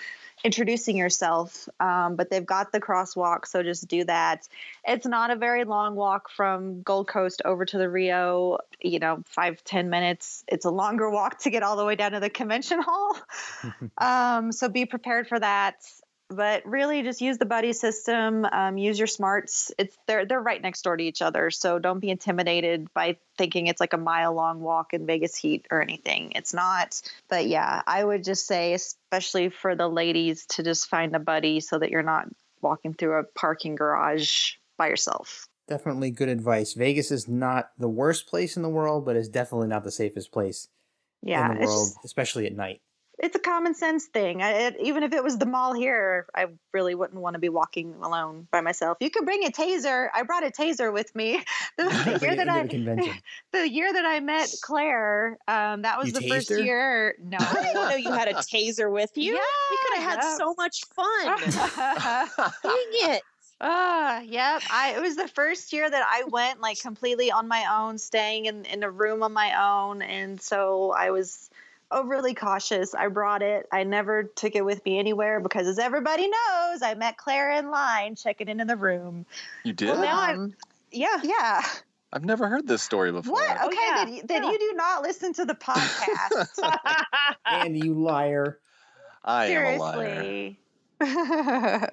introducing yourself. Um, but they've got the crosswalk, so just do that. It's not a very long walk from Gold Coast over to the Rio. You know, five ten minutes. It's a longer walk to get all the way down to the convention hall. *laughs* um, so be prepared for that. But really, just use the buddy system. Um, use your smarts. It's they're they're right next door to each other, so don't be intimidated by thinking it's like a mile long walk in Vegas heat or anything. It's not. But yeah, I would just say, especially for the ladies, to just find a buddy so that you're not walking through a parking garage by yourself. Definitely good advice. Vegas is not the worst place in the world, but it's definitely not the safest place Yeah, in the world, just- especially at night. It's a common sense thing. I, it, even if it was the mall here, I really wouldn't want to be walking alone by myself. You could bring a taser. I brought a taser with me. *laughs* The, *laughs* the year that I the year that I met Claire, um, that was You the first her? year. No, I didn't know you had a *laughs* taser with you. Yeah, we could have had yeah. so much fun. Dang it. Ah, yep. I it was the first year that I went like completely on my own, staying in, in a room on my own, and so I was overly cautious. I brought it. I never took it with me anywhere because, as everybody knows, I met Claire in line checking into the room. You did? Well, now I- Um, Yeah. yeah. I've never heard this story before. What? Oh, Okay, yeah. then, you- then Yeah. you do not listen to the podcast. *laughs* and you liar. I am a liar. *laughs*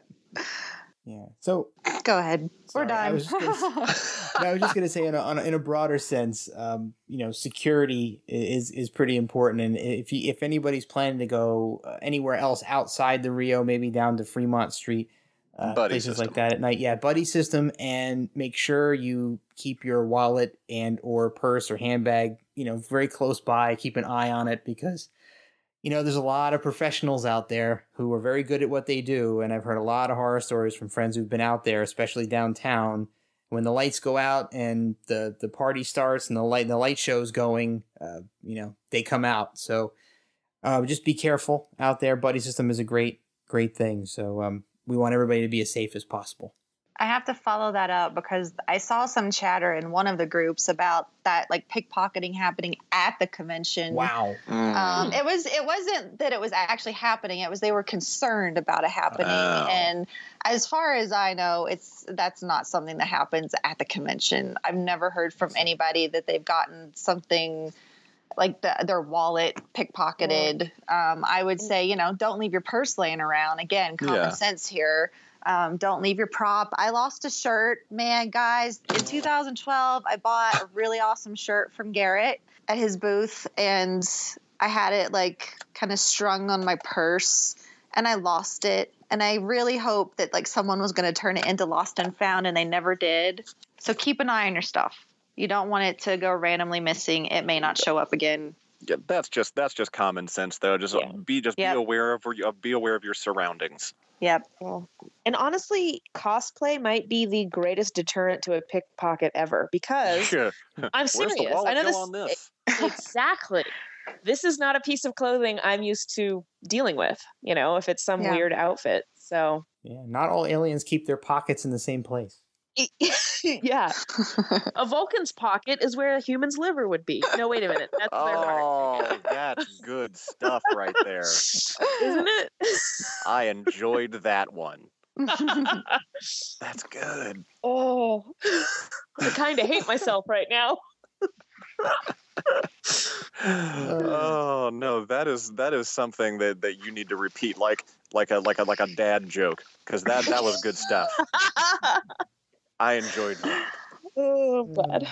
Seriously. Yeah. So Go ahead. Sorry, We're I done. was just gonna no, *laughs* I was just gonna say, in a, on a, in a broader sense, um, you know, security is is pretty important, and if you, if anybody's planning to go uh, anywhere else outside the Rio, maybe down to Fremont Street, uh, Buddy places system. like that at night, yeah, buddy system, and make sure you keep your wallet and or purse or handbag, you know, very close by. Keep an eye on it because you know, there's a lot of professionals out there who are very good at what they do, and I've heard a lot of horror stories from friends who've been out there, especially downtown. When the lights go out and the the party starts and the light the light show's going, uh, you know, they come out. So uh, just be careful out there. Buddy system is a great great thing. So um, we want everybody to be as safe as possible. I have to follow that up because I saw some chatter in one of the groups about that like pickpocketing happening at the convention. Wow. Um, it was it wasn't that it was actually happening. It was they were concerned about it happening. Oh. And as far as I know, it's that's not something that happens at the convention. I've never heard from anybody that they've gotten something like the, their wallet pickpocketed. Um, I would say, you know, don't leave your purse laying around. Again, common Yeah. sense here. Um, don't leave your prop. I lost a shirt, man, guys. In 2012, I bought a really awesome shirt from Garrett at his booth, and I had it like kind of strung on my purse, and I lost it. And I really hope that like someone was going to turn it into lost and found, and they never did. So keep an eye on your stuff. You don't want it to go randomly missing. It may not show up again. Yeah, that's just that's just common sense though. Just uh, Yeah. be just Yep. be aware of your uh, be aware of your surroundings. Yep. And honestly, cosplay might be the greatest deterrent to a pickpocket ever because Yeah. *laughs* I'm Where's the serious. I know this, on this? *laughs* exactly. This is not a piece of clothing I'm used to dealing with, you know, if it's some Yeah. weird outfit. So, Yeah, not all aliens keep their pockets in the same place. *laughs* yeah. A *laughs* Vulcan's pocket is where a human's liver would be. No, wait a minute. That's their heart. Oh, that's *laughs* good stuff right there. Isn't it? I enjoyed that one. That's good. oh, I kind of hate myself right now. oh no, that is that is something that, that you need to repeat like like a like a like a dad joke because that that was good stuff. I enjoyed that. oh, glad.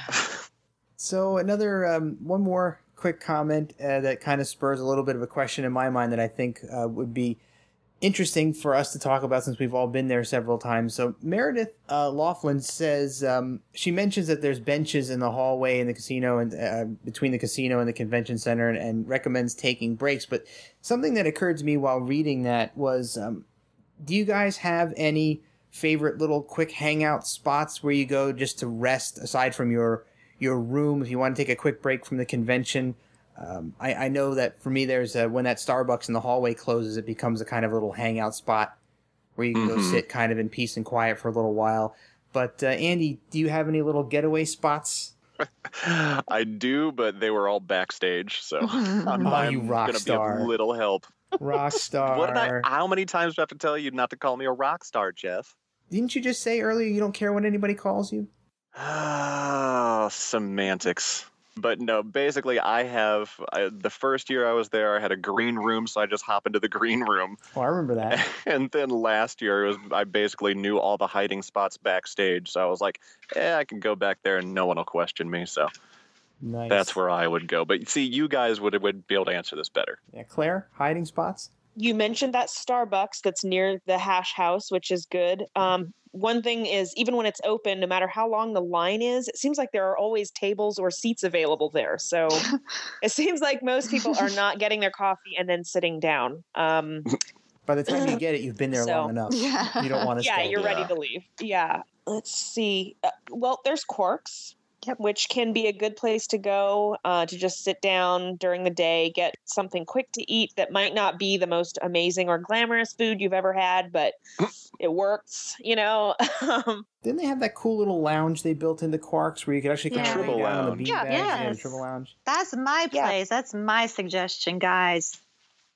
So another um, one more quick comment uh, that kind of spurs a little bit of a question in my mind that I think uh, would be interesting for us to talk about since we've all been there several times. So Meredith uh, Laughlin says um, she mentions that there's benches in the hallway in the casino and uh, between the casino and the convention center, and, and recommends taking breaks. But something that occurred to me while reading that was, um, do you guys have any favorite little quick hangout spots where you go just to rest aside from your your room if you want to take a quick break from the convention. Um, I, I know that for me, there's a, when that Starbucks in the hallway closes, it becomes a kind of little hangout spot where you can go Mhm. sit kind of in peace and quiet for a little while. But uh, Andy, do you have any little getaway spots? *laughs* I do, but they were all backstage, so *laughs* I'm, Oh, I'm you rock gonna star. be of little help. Rockstar. *laughs* What did I? How many times do I have to tell you not to call me a rock star, Jeff? Didn't you just say earlier you don't care what anybody calls you? Ah, semantics. But no, basically, I have I, the first year I was there, I had a green room, so I just hop into the *laughs* green room. Oh, I remember that. *laughs* And then last year, it was I basically knew all the hiding spots backstage, so I was like, "Yeah, I can go back there, and no one will question me." So Nice. that's where I would go. But see, you guys would would be able to answer this better. Yeah, Claire, hiding spots. You mentioned that Starbucks that's near the hash house, which is good. Um, one thing is, even when it's open, no matter how long the line is, it seems like there are always tables or seats available there. So *laughs* it seems like most people are not getting their coffee and then sitting down. Um, *laughs* By the time you get it, you've been there So- long enough. Yeah. You don't want to *laughs* yeah, stay. you're ready to leave. Yeah. Let's see. Uh, well, there's Quarks, Yep. Which can be a good place to go uh, to just sit down during the day, get something quick to eat that might not be the most amazing or glamorous food you've ever had, but *laughs* it works, you know. Um, *laughs* Didn't they have that cool little lounge they built into Quarks where you could actually kind Yeah. of lay Tribble down on the lounge. bean Yeah. bags? Yeah, tribble lounge. That's my Yeah. place. That's my suggestion, guys.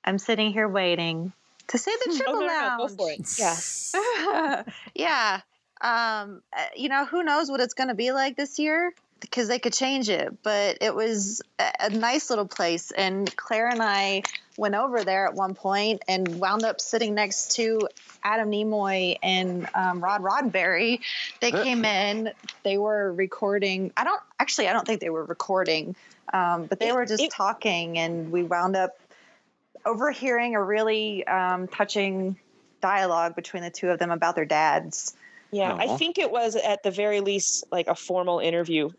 I'm sitting here waiting to say the oh, tribble no, no, no, lounge. go for it. Yeah. *laughs* yeah. Um, uh, you know, who knows what it's going to be like this year because they could change it, but it was a, a nice little place. And Claire and I went over there at one point and wound up sitting next to Adam Nimoy and um, Rod Roddenberry. They came in, they were recording. I don't actually, I don't think they were recording, um, but they It- were just it- talking, and we wound up overhearing a really um, touching dialogue between the two of them about their dads. Yeah, I think it was at the very least like a formal interview,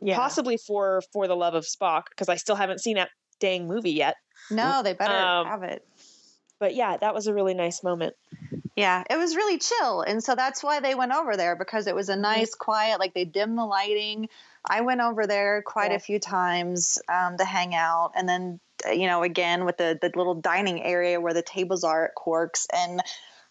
Yeah. possibly for for the love of Spock, because I still haven't seen that dang movie yet. No, they better Um, have it. But yeah, that was a really nice moment. Yeah, it was really chill. And so that's why they went over there because it was a nice, quiet, like they dimmed the lighting. I went over there quite Yeah. a few times um, to hang out. And then, uh, you know, again with the, the little dining area where the tables are at Quarks. And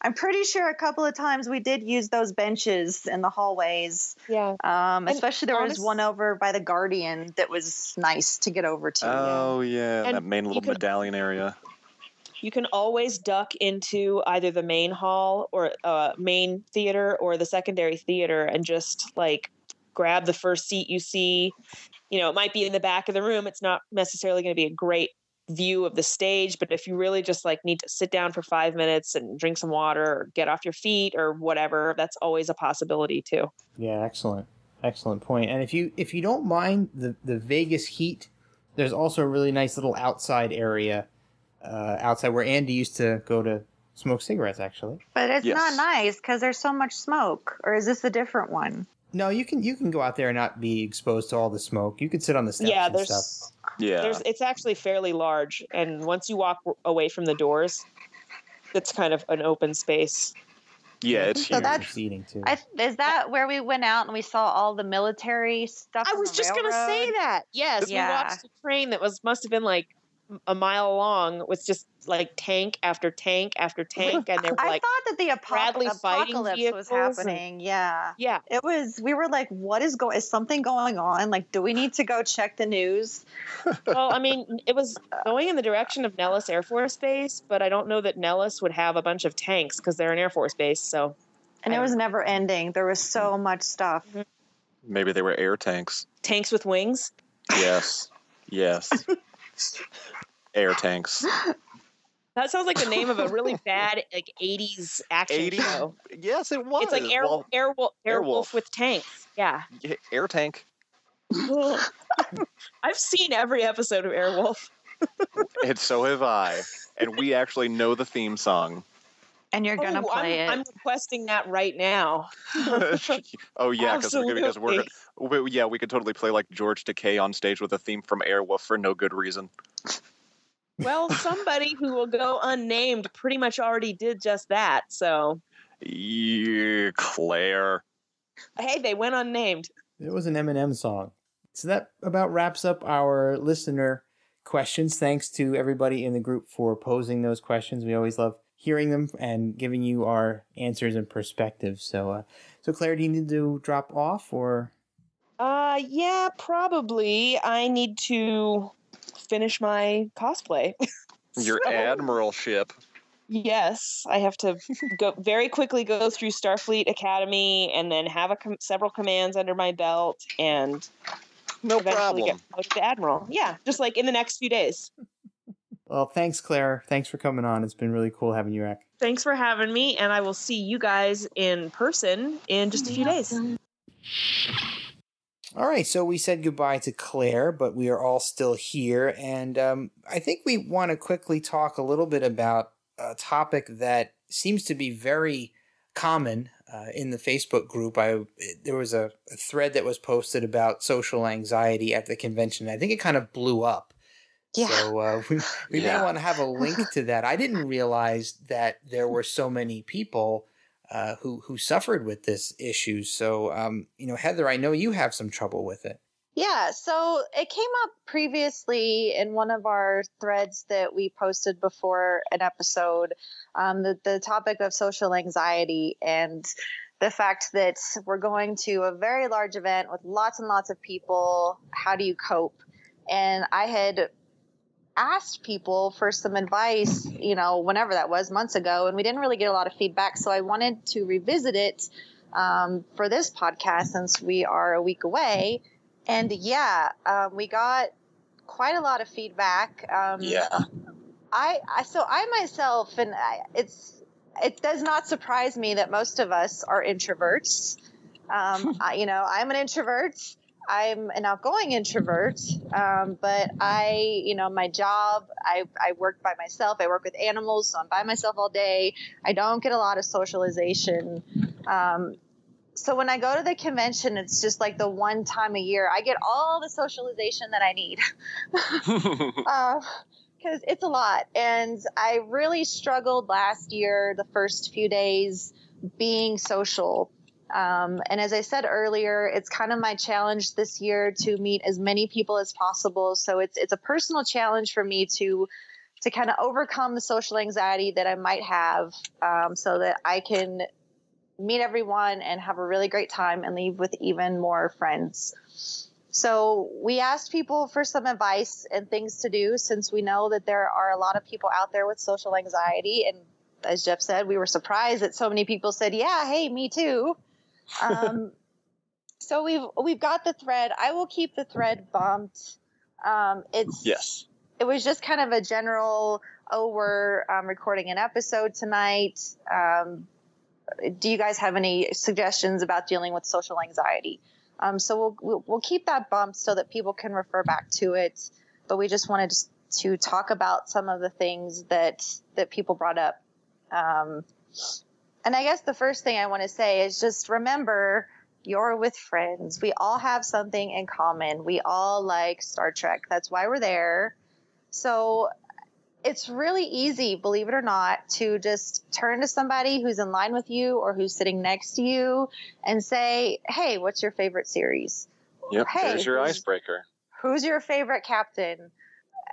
I'm pretty sure a couple of times we did use those benches in the hallways. Yeah. Um, especially there was one over by the Guardian that was nice to get over to. Oh yeah, And that main little could- medallion area. You can always duck into either the main hall or uh, main theater or the secondary theater and just like grab the first seat you see. You know, it might be in the back of the room. It's not necessarily going to be a great view of the stage, but if you really just like need to sit down for five minutes and drink some water or get off your feet or whatever, that's always a possibility too. Yeah, excellent, excellent point. And if you if you don't mind the the Vegas heat, there's also a really nice little outside area, uh, outside where Andy used to go to smoke cigarettes. Actually, But it's Yes. not nice because there's so much smoke. Or is this a different one? No, you can you can go out there and not be exposed to all the smoke. You could sit on the steps. yeah, and there's stuff. Yeah. there's it's actually fairly large and once you walk away from the doors it's kind of an open space yeah, it's So huge. that's- seating too. I, is that where we went out and we saw all the military stuff? i on was the just gonna say that yes Yeah. we watched a train that was must have been like a mile long was just like tank after tank after tank and they *laughs* were I like thought that the apo- Bradley fighting apocalypse was vehicles and- happening. Yeah. yeah It was, we were like, what is going, is something going on? Like, do we need to go check the news? *laughs* *laughs* well i mean it was going in the direction of nellis air force base but i don't know that nellis would have a bunch of tanks because they're an air force base so And it was never ending. There was so mm-hmm. much stuff. Mm-hmm. Maybe they were air tanks. tanks with wings Yes. yes. Air tanks. *gasps* that sounds like the name of a really bad like 80s action 80? show Yes, it was. It's like air, Well, airwolf, airwolf Airwolf. with tanks. Yeah. yeah, air tank. *laughs* I've seen every episode of Airwolf. *laughs* And so have I. And we actually know the theme song. And you're going to Oh, play I'm, it. I'm requesting that right now. *laughs* Oh, oh yeah, because we're because we're we, yeah we could totally play like George Takei on stage with a theme from Airwolf for no good reason. Well, somebody who will go unnamed pretty much already did just that. So, Yeah, Claire. hey, they went unnamed. It was an Eminem song. So that about wraps up our listener questions. Thanks to everybody in the group for posing those questions. We always love hearing them and giving you our answers and perspectives. So, uh, so Claire, do you need to drop off or? Uh, yeah, probably. I need to finish my cosplay. *laughs* Your So- admiral ship. Yes, I have to *laughs* go very quickly go through Starfleet Academy and then have a com- several commands under my belt and No eventually problem. get promoted to admiral. Yeah, just like in the next few days. Well, thanks, Claire. Thanks for coming on. It's been really cool having you back. Thanks for having me, and I will see you guys in person in just a few days. All right, so we said goodbye to Claire, but we are all still here. And um, I think we want to quickly talk a little bit about a topic that seems to be very common uh, in the Facebook group. I There was a, a thread that was posted about social anxiety at the convention. I think it kind of blew up. Yeah. So uh, *laughs* we, we may want to have a link *laughs* to that. I didn't realize that there were so many people uh, who who suffered with this issue. So, um, you know, Heather, I know you have some trouble with it. Yeah, so it came up previously in one of our threads that we posted before an episode, um, the, the topic of social anxiety and the fact that we're going to a very large event with lots and lots of people. How do you cope? And I had asked people for some advice, you know, whenever that was, months ago, and we didn't really get a lot of feedback. So I wanted to revisit it um, for this podcast since we are a week away. And yeah, um, we got quite a lot of feedback. Um, Yeah. I, I so I myself, and I, it's it does not surprise me that most of us are introverts. Um, *laughs* I, you know, I'm an introvert. I'm an outgoing introvert, um, but I, you know, my job, I, I work by myself. I work with animals, so I'm by myself all day. I don't get a lot of socialization. Um, so when I go to the convention, it's just like the one time a year I get all the socialization that I need. *laughs* *laughs* uh, because it's a lot. And I really struggled last year, the first few days, being social. Um, and as I said earlier, it's kind of my challenge this year to meet as many people as possible. So it's it's a personal challenge for me to to kind of overcome the social anxiety that I might have, um, so that I can meet everyone and have a really great time and leave with even more friends. So we asked people for some advice and things to do since we know that there are a lot of people out there with social anxiety. And as Jeff said, we were surprised that so many people said, "Yeah, hey, me too." Um, *laughs* so we've we've got the thread. I will keep the thread bumped. Um, it's yes. It was just kind of a general. Oh, we're um, recording an episode tonight. Um, do you guys have any suggestions about dealing with social anxiety? Um, so we'll, we'll, we'll keep that bumped so that people can refer back to it. But we just wanted to, to talk about some of the things that that people brought up. Um, and I guess the first thing I want to say is just remember you're with friends. We all have something in common. We all like Star Trek. That's why we're there. So it's really easy, believe it or not, to just turn to somebody who's in line with you or who's sitting next to you and say, Hey, what's your favorite series? Yep, hey, there's your who's- icebreaker. Who's your favorite captain?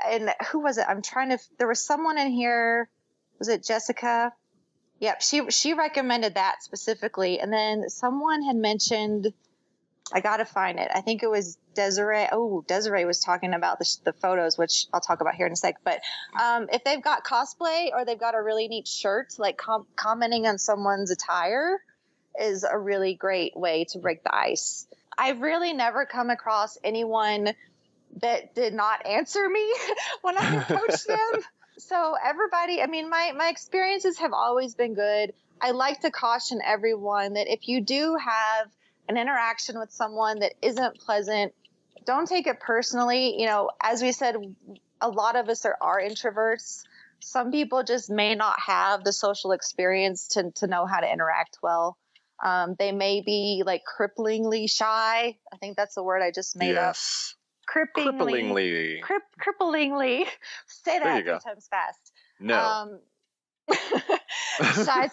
And who was it? I'm trying to, there was someone in here. Was it Jessica? Yep. She, she recommended that specifically. And then someone had mentioned, I got to find it. I think it was Desiree. Oh, Desiree was talking about the, the photos, which I'll talk about here in a sec. But um, if they've got cosplay or they've got a really neat shirt, like com- commenting on someone's attire is a really great way to break the ice. I've really never come across anyone that did not answer me *laughs* when I approached *laughs* them. So everybody, I mean, my, my experiences have always been good. I like to caution everyone that if you do have an interaction with someone that isn't pleasant, don't take it personally. You know, as we said, a lot of us are, are introverts. Some people just may not have the social experience to, to know how to interact well. Um, they may be like cripplingly shy. I think that's the word I just made up. yes. Cripplingly. Cripplingly. Crip, cripplingly. *laughs* Say that three go. times fast. No. Um, *laughs* to,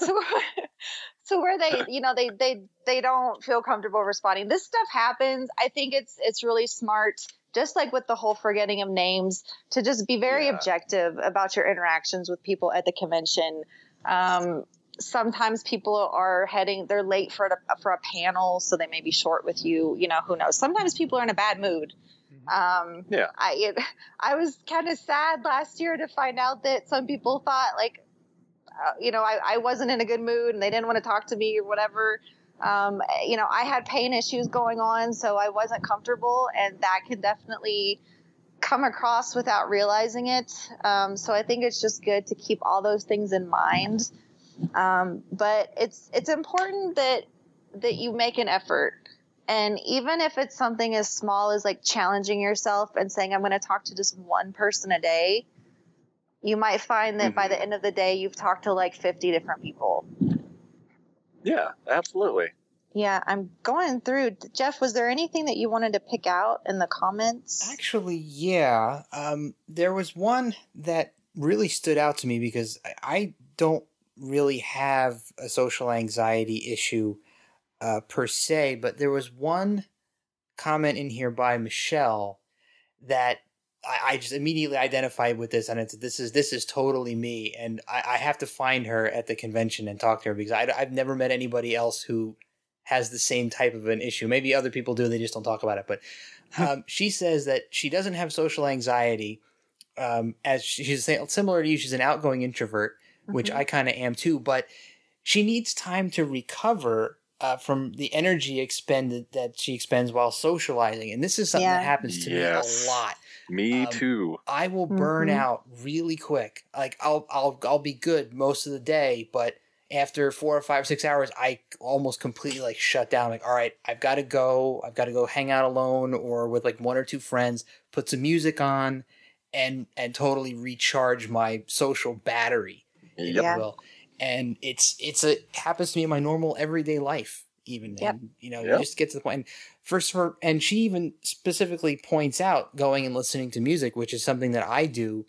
to *laughs* where they, you know, they, they, they don't feel comfortable responding. This stuff happens. I think it's, it's really smart, just like with the whole forgetting of names, to just be very Yeah. objective about your interactions with people at the convention. Um, sometimes people are heading, they're late for a, for a panel, so they may be short with you. You know, who knows? Sometimes people are in a bad mood. Um, Yeah. I it, *laughs* I was kind of sad last year to find out that some people thought like, uh, you know, I, I wasn't in a good mood and they didn't want to talk to me or whatever. Um, you know, I had pain issues going on, so I wasn't comfortable, and that can definitely come across without realizing it. Um, so I think it's just good to keep all those things in mind. Um, but it's it's important that that you make an effort and even if it's something as small as like challenging yourself and saying, I'm going to talk to just one person a day, you might find that by the end of the day, you've talked to like 50 different people. Yeah, absolutely. Yeah, I'm going through. Jeff, was there anything that you wanted to pick out in the comments? Actually, yeah. Um, there was one that really stood out to me because I- I don't really have a social anxiety issue uh, per se, but there was one comment in here by Michelle that I, I just immediately identified with this, and it's this is this is totally me, and I, I have to find her at the convention and talk to her because I, I've never met anybody else who has the same type of an issue. Maybe other people do; and they just don't talk about it. But um, she says that she doesn't have social anxiety, um, as she's saying, similar to you. She's an outgoing introvert, which Mhm. I kind of am too. But she needs time to recover uh, from the energy expended that she expends while socializing, and this is something Yeah. that happens to Yes. me a lot. Me Um, too. I will burn Mhm. out really quick. Like I'll I'll I'll be good most of the day, but after four or five six hours, I almost completely like shut down. Like, all right, I've got to go. I've got to go hang out alone or with like one or two friends. Put some music on, and and totally recharge my social battery, if Yep. you will. And it's it's a happens to me in my normal everyday life. even Yep. and you know Yep. you just get to the point and first her and she even specifically points out going and listening to music which is something that i do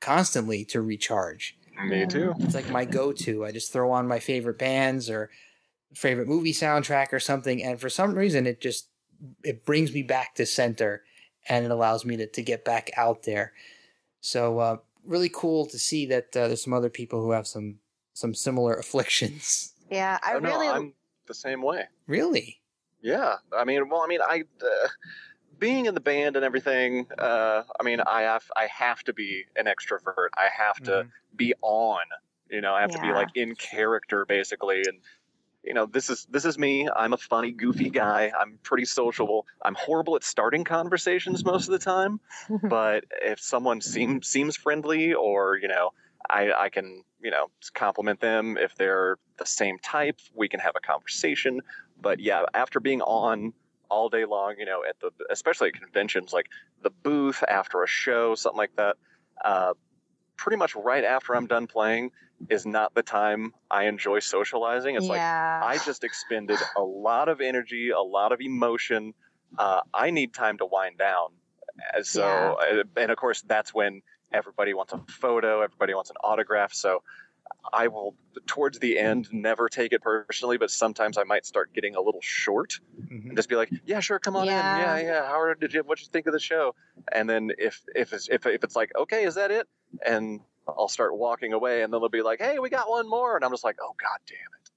constantly to recharge Me too. it's like my go-to i just throw on my favorite bands or favorite movie soundtrack or something and for some reason it just it brings me back to center and it allows me to, to get back out there so uh, really cool to see that uh, there's some other people who have some some similar *laughs* afflictions Yeah, I oh, no, really I'm the same way. really Yeah, I mean, well, I mean, I uh, being in the band and everything. Uh, I mean, I have I have to be an extrovert. I have to Mhm. be on. You know, I have to be like in character basically, and you know, this is this is me. I'm a funny, goofy guy. I'm pretty sociable. I'm horrible at starting conversations most of the time, *laughs* but if someone seems seems friendly or you know. I, I can, you know, compliment them if they're the same type. We can have a conversation but yeah, after being on all day long, you know, at the especially at conventions like the booth after a show, something like that, uh, pretty much right after I'm done playing is not the time I enjoy socializing. It's like. I just expended a lot of energy, a lot of emotion. Uh, I need time to wind down. So, Yeah. uh, and of course, that's when everybody wants a photo, everybody wants an autograph. So, I will, towards the end, never take it personally, but sometimes I might start getting a little short Mhm. and just be like, "Yeah, sure, come on Yeah. in. Yeah, yeah. How did you? What you think of the show?" And then if if it's if, if it's like, "Okay, is that it?" and I'll start walking away, and then they'll be like, "Hey, we got one more," and I'm just like, "Oh God damn it!"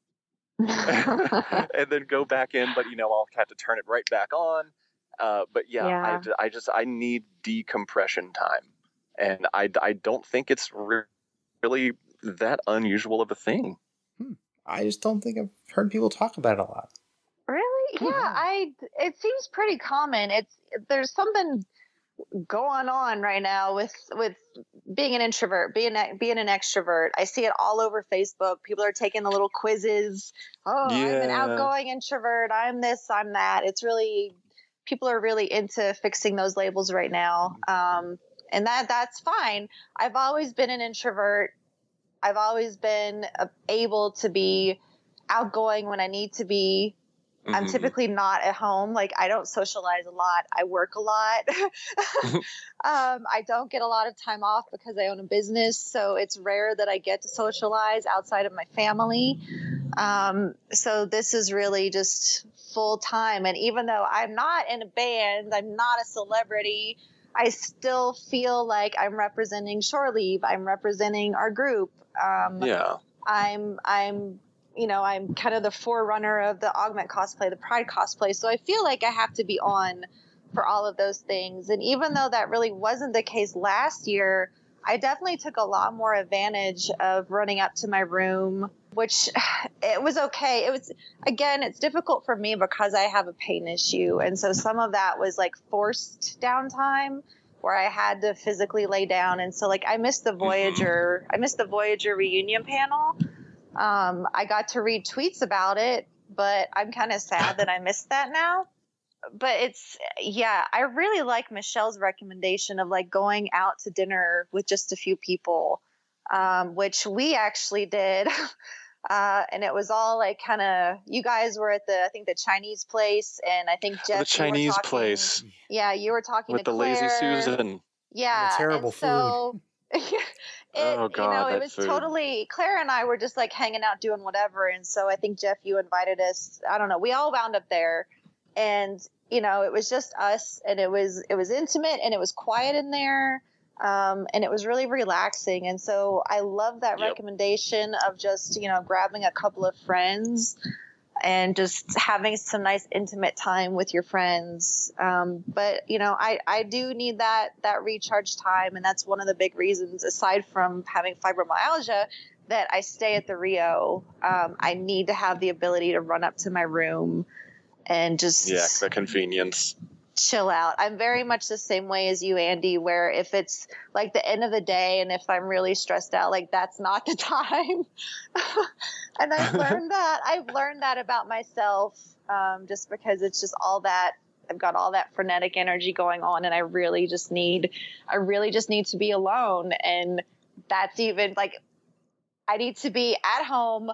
*laughs* *laughs* and then go back in, but you know, I'll have to turn it right back on. Uh, but yeah, Yeah. I I, just I need decompression time, and I, I don't think it's re- really that unusual of a thing. I just don't think I've heard people talk about it a lot. Really? Yeah, I. It seems pretty common. It's there's something going on right now with with being an introvert, being being an extrovert. I see it all over Facebook. People are taking the little quizzes. Oh, I'm an outgoing introvert. I'm this. I'm that. It's really people are really into fixing those labels right now. Um, and that that's fine. I've always been an introvert. I've always been uh, able to be outgoing when I need to be. I'm Mhm. typically not at home. Like I don't socialize a lot. I work a lot. *laughs* *laughs* um, I don't get a lot of time off because I own a business, so it's rare that I get to socialize outside of my family. Um, so this is really just full time. And even though I'm not in a band, I'm not a celebrity. I still feel like I'm representing Shore Leave. I'm representing our group. Um, yeah. I'm I'm you know I'm kind of the forerunner of the augment cosplay, the pride cosplay. So I feel like I have to be on for all of those things. And even though that really wasn't the case last year, I definitely took a lot more advantage of running up to my room, which *sighs* it was okay. It was again, it's difficult for me because I have a pain issue, and so some of that was like forced downtime where I had to physically lay down. And so like I missed the Voyager, I missed the Voyager reunion panel. Um, I got to read tweets about it, but I'm kind of sad that I missed that now. But it's yeah, I really like Michelle's recommendation of like going out to dinner with just a few people, um, which we actually did. *laughs* Uh, and it was all like kind of you guys were at the I think the Chinese place, and I think Jeff the Chinese talking- place Yeah, you were talking with to the lazy Susan. Yeah, terrible and so, *laughs* it, Oh, God, you know, it was food. totally Claire and I were just like hanging out doing whatever, and so I think Jeff, you invited us. I don't know. We all wound up there, and you know, it was just us, and it was it was intimate, and it was quiet in there, um, and it was really relaxing. And so I love that Yep. recommendation of just you know grabbing a couple of friends and just having some nice intimate time with your friends. Um, but you know, I, I do need that that recharge time, and that's one of the big reasons, aside from having fibromyalgia, that I stay at the Rio. Um, I need to have the ability to run up to my room and just Yeah, the convenience. chill out. I'm very much the same way as you, Andy, where if it's like the end of the day and if I'm really stressed out, like that's not the *laughs* time. *laughs* and I've *laughs* learned that. I've learned that about myself um, just because it's just all that. I've got all that frenetic energy going on, and I really just need, I really just need to be alone. And that's even like, I need to be at home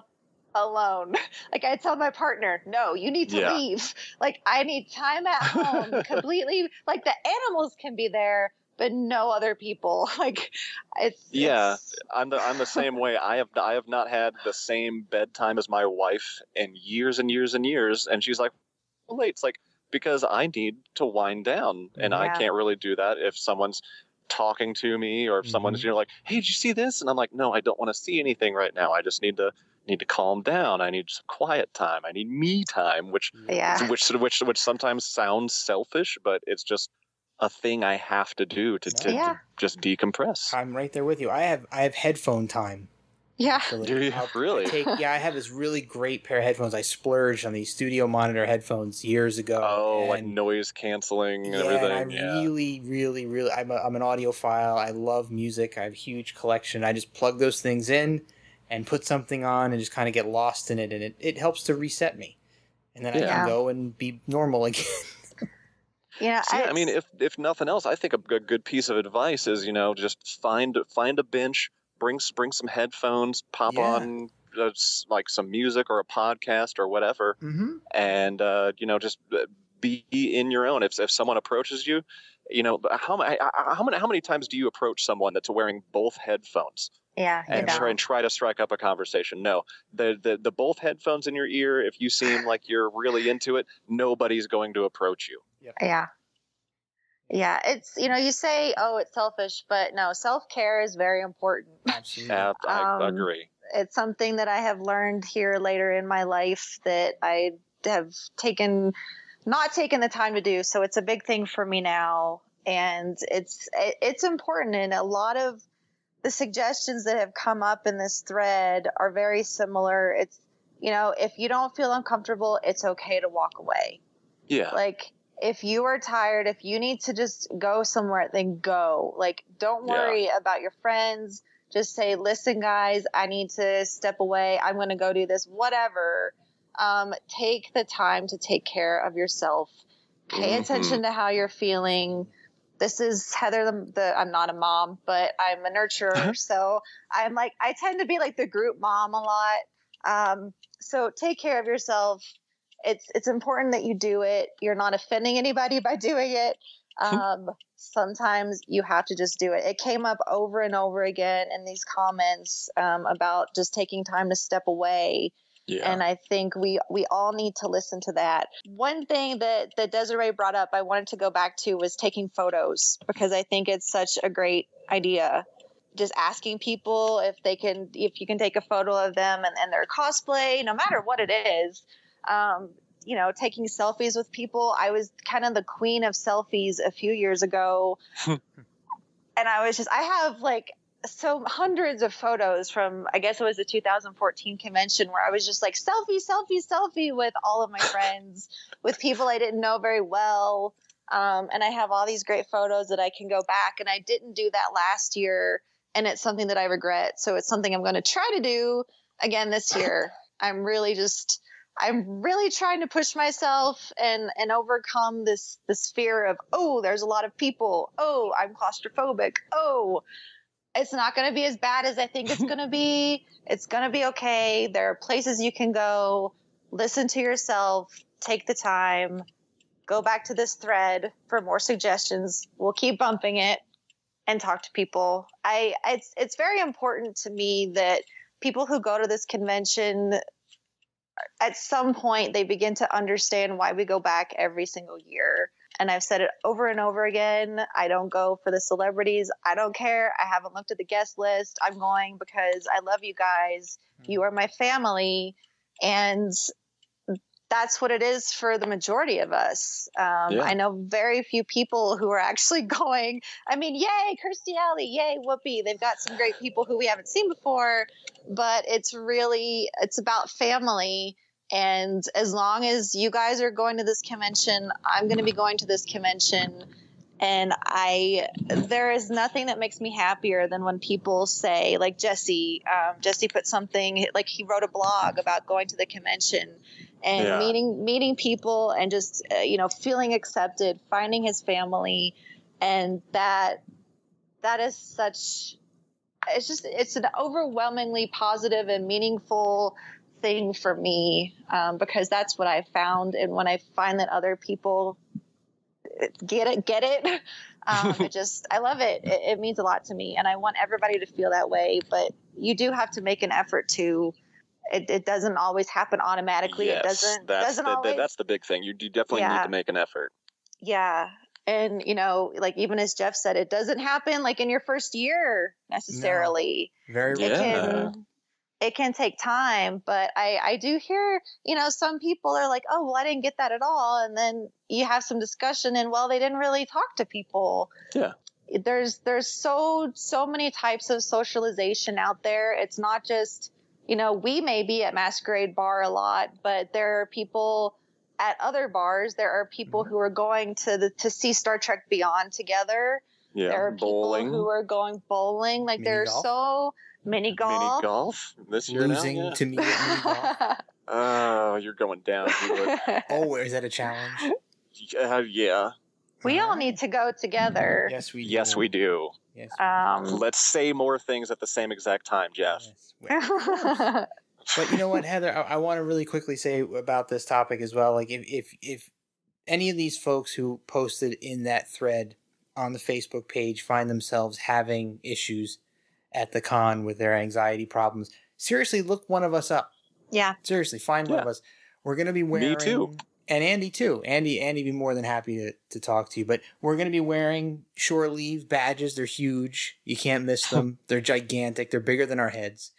alone. *laughs* Like I tell my partner, no, you need to Yeah. leave. Like I need time at home *laughs* completely. Like the animals can be there, but no other people. *laughs* Like it's Yeah. it's- I'm the I'm the same way. I have I have not had the same bedtime as my wife in years and years and years, and she's like, well, late. It's like because I need to wind down, and I can't really do that if someone's talking to me or if someone's Mhm. you know like, hey, did you see this? And I'm like, no, I don't want to see anything right now. I just need to need to calm down. I need some quiet time. I need me time, which yeah. which which which sometimes sounds selfish, but it's just a thing I have to do to, to, Yeah. to just decompress. I'm right there with you. I have I have headphone time. Yeah. Do you I'll- really? I take, yeah, I have this really great pair of headphones. I splurged on these studio monitor headphones years ago. Oh, like noise canceling and yeah, everything. and I yeah. really, really, really, I'm, a, I'm an audiophile. I love music. I have a huge collection. I just plug those things in and put something on and just kind of get lost in it, and it, it helps to reset me. And then I can go and be normal *laughs* again. Yeah. So, yeah, I mean, if if nothing else, I think a good, good piece of advice is you know just find find a bench, bring bring some headphones, pop Yeah. on uh, like some music or a podcast or whatever, mm-hmm. and uh, you know just uh, be in your own. If if someone approaches you, you know how many how many how many times do you approach someone that's wearing both headphones? Yeah. And try and try to strike up a conversation. No, the, the the both headphones in your ear. If you seem *sighs* like you're really into it, nobody's going to approach you. Yeah. Yeah, it's you know you say oh it's selfish, but no self care is very important. Absolutely. Uh, I Um, agree. It's something that I have learned here later in my life that I have taken not taken the time to do. So it's a big thing for me now, and it's it, it's important. And a lot of the suggestions that have come up in this thread are very similar. It's you know if you don't feel uncomfortable, it's okay to walk away. Yeah, Like, if you are tired, if you need to just go somewhere, then go. Like, don't Yeah. worry about your friends. Just say, listen, guys, I need to step away. I'm going to go do this, whatever. Um, take the time to take care of yourself. Pay Mhm. attention to how you're feeling. This is Heather, the, the I'm not a mom, but I'm a nurturer. so I'm like, I tend to be like the group mom a lot. Um, so take care of yourself it's it's important that you do it. You're not offending anybody by doing it. Um, sometimes you have to just do it. It came up over and over again in these comments um, about just taking time to step away, yeah, and I think we we all need to listen to that. One thing that that Desiree brought up, I wanted to go back to was taking photos because I think it's such a great idea. Just asking people if they can, if you can take a photo of them and, and their cosplay, no matter what it is. Um, you know, taking selfies with people. I was kind of the queen of selfies a few years ago. *laughs* and I was just, I have like so hundreds of photos from, I guess it was the 2014 convention where I was just like selfie, selfie, selfie with all of my *laughs* friends, with people I didn't know very well. Um, and I have all these great photos that I can go back. And I didn't do that last year. And it's something that I regret. So it's something I'm going to try to do again this year. I'm really just, I'm really trying to push myself and and overcome this this fear of oh there's a lot of people oh I'm claustrophobic oh it's not going to be as bad as I think it's going to be. *laughs* It's going to be okay. There are places you can go. Listen to yourself. Take the time. Go back to this thread for more suggestions. We'll keep bumping it and talk to people. I it's it's very important to me that people who go to this convention at some point they begin to understand why we go back every single year. And I've said it over and over again. I don't go for the celebrities. I don't care. I haven't looked at the guest list. I'm going because I love you guys. You are my family. And that's what it is for the majority of us. Um, Yeah. I know very few people who are actually *laughs* going. I mean, yay, Kirstie Alley, yay, Whoopi. They've got some great people who we haven't seen before, but it's really it's about family. And as long as you guys are going to this convention, I'm going to be going to this convention. And I, there is nothing that makes me happier than when people say, like Jesse, um, Jesse put something, like he wrote a blog about going to the convention and Yeah. meeting meeting people and just uh, you know feeling accepted, finding his family, and that that is such. It's just it's an overwhelmingly positive and meaningful thing for me um, because that's what I found. And when I find that other people get it, get it, *laughs* um, *laughs* it just, I love it. it. It means a lot to me. And I want everybody to feel that way. But you do have to make an effort to. It, it doesn't always happen automatically. yes, it doesn't. That's doesn't the, the- always. that's the big thing. You, you definitely Yeah. need to make an effort. Yeah. And, you know, like even as Jeff said, it doesn't happen like in your first year necessarily. Very It Yeah. can it can take time, but I I do hear, you know, some people are like, "Oh, well I didn't get that at all." And then you have some discussion and well, they didn't really talk to people. Yeah. There's there's so so many types of socialization out there. It's not just, you know, we may be at Masquerade Bar a lot, but there are people at other bars. There are people Mm-hmm. who are going to the to see Star Trek Beyond together. Yeah, there are bowling, people who are going bowling. Like Mini there's golf. so *laughs* mini golf. Mini golf this year now. losing Yeah. to me at mini golf. *laughs* Oh, you're going down. *laughs* Oh, is that a challenge? uh, yeah. we all Alright. need to go together. Yes, we. Yes, do. we do. Yes. Um, Let's say more things at the same exact time, Jeff. yes. But you know what, Heather, I, I want to really quickly say about this topic as well. Like, if if if any of these folks who posted in that thread on the Facebook page find themselves having issues at the con with their anxiety problems, seriously, look one of us up. yeah. Seriously, find one of us. We're going to be wearing. Me too. And Andy too. Andy, Andy, be more than happy to, to talk to you. But we're going to be wearing shore leave badges. They're huge. You can't miss *laughs* them. They're gigantic. They're bigger than our heads.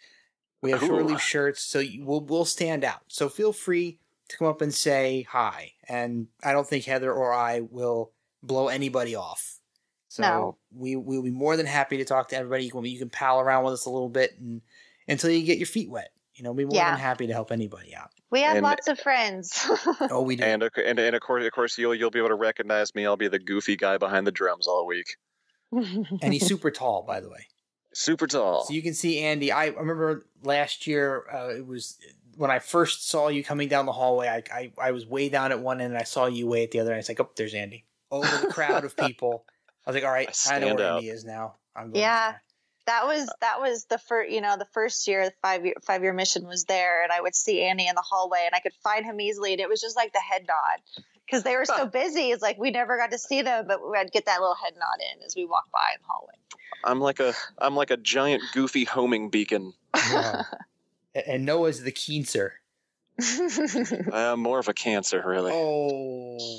We have shore Ooh. leave shirts, so you, we'll we'll stand out. So feel free to come up and say hi. And I don't think Heather or I will blow anybody off. So No. we we'll be more than happy to talk to everybody. You can, you can pal around with us a little bit and until you get your feet wet. You know, we're more Yeah. than happy to help anybody out. We have And- lots of friends. *laughs* Oh, we do. And, of- and and of course, of course, you'll you'll be able to recognize me. I'll be the goofy guy behind the drums all week. *laughs* and he's super tall, by the way. Super tall. So you can see Andy. I remember last year. Uh, it was when I first saw you coming down the hallway. I, I I was way down at one end, and I saw you way at the other. end. I was like, "Oh, there's Andy." Over the crowd of *laughs* people. I was like, "All right, I I, know where out. Andy is now." I'm going Yeah. for it." that was uh, that was the first you know the first year the five year five year mission was there and i would see andy in the hallway and i could find him easily and it was just like the head nod because they were so busy it's like we never got to see them but we'd get that little head nod in as we walked by in the hallway I'm like a I'm like a giant goofy homing beacon. Yeah. And Noah's the keenser. I'm more of a cancer, really. Oh,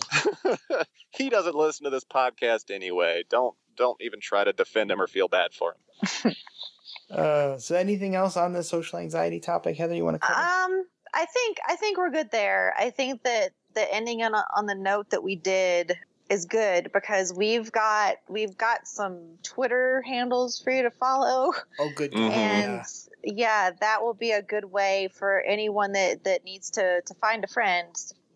*laughs* he doesn't listen to this podcast anyway. Don't don't even try to defend him or feel bad for him. *laughs* uh, so anything else on the social anxiety topic, Heather? You want to cover? Um, I think I think we're good there. I think that the ending on on the note that we did is good because we've got we've got some Twitter handles for you to follow, oh, good. Mhm. and yeah, that will be a good way for anyone that that needs to to find a friend,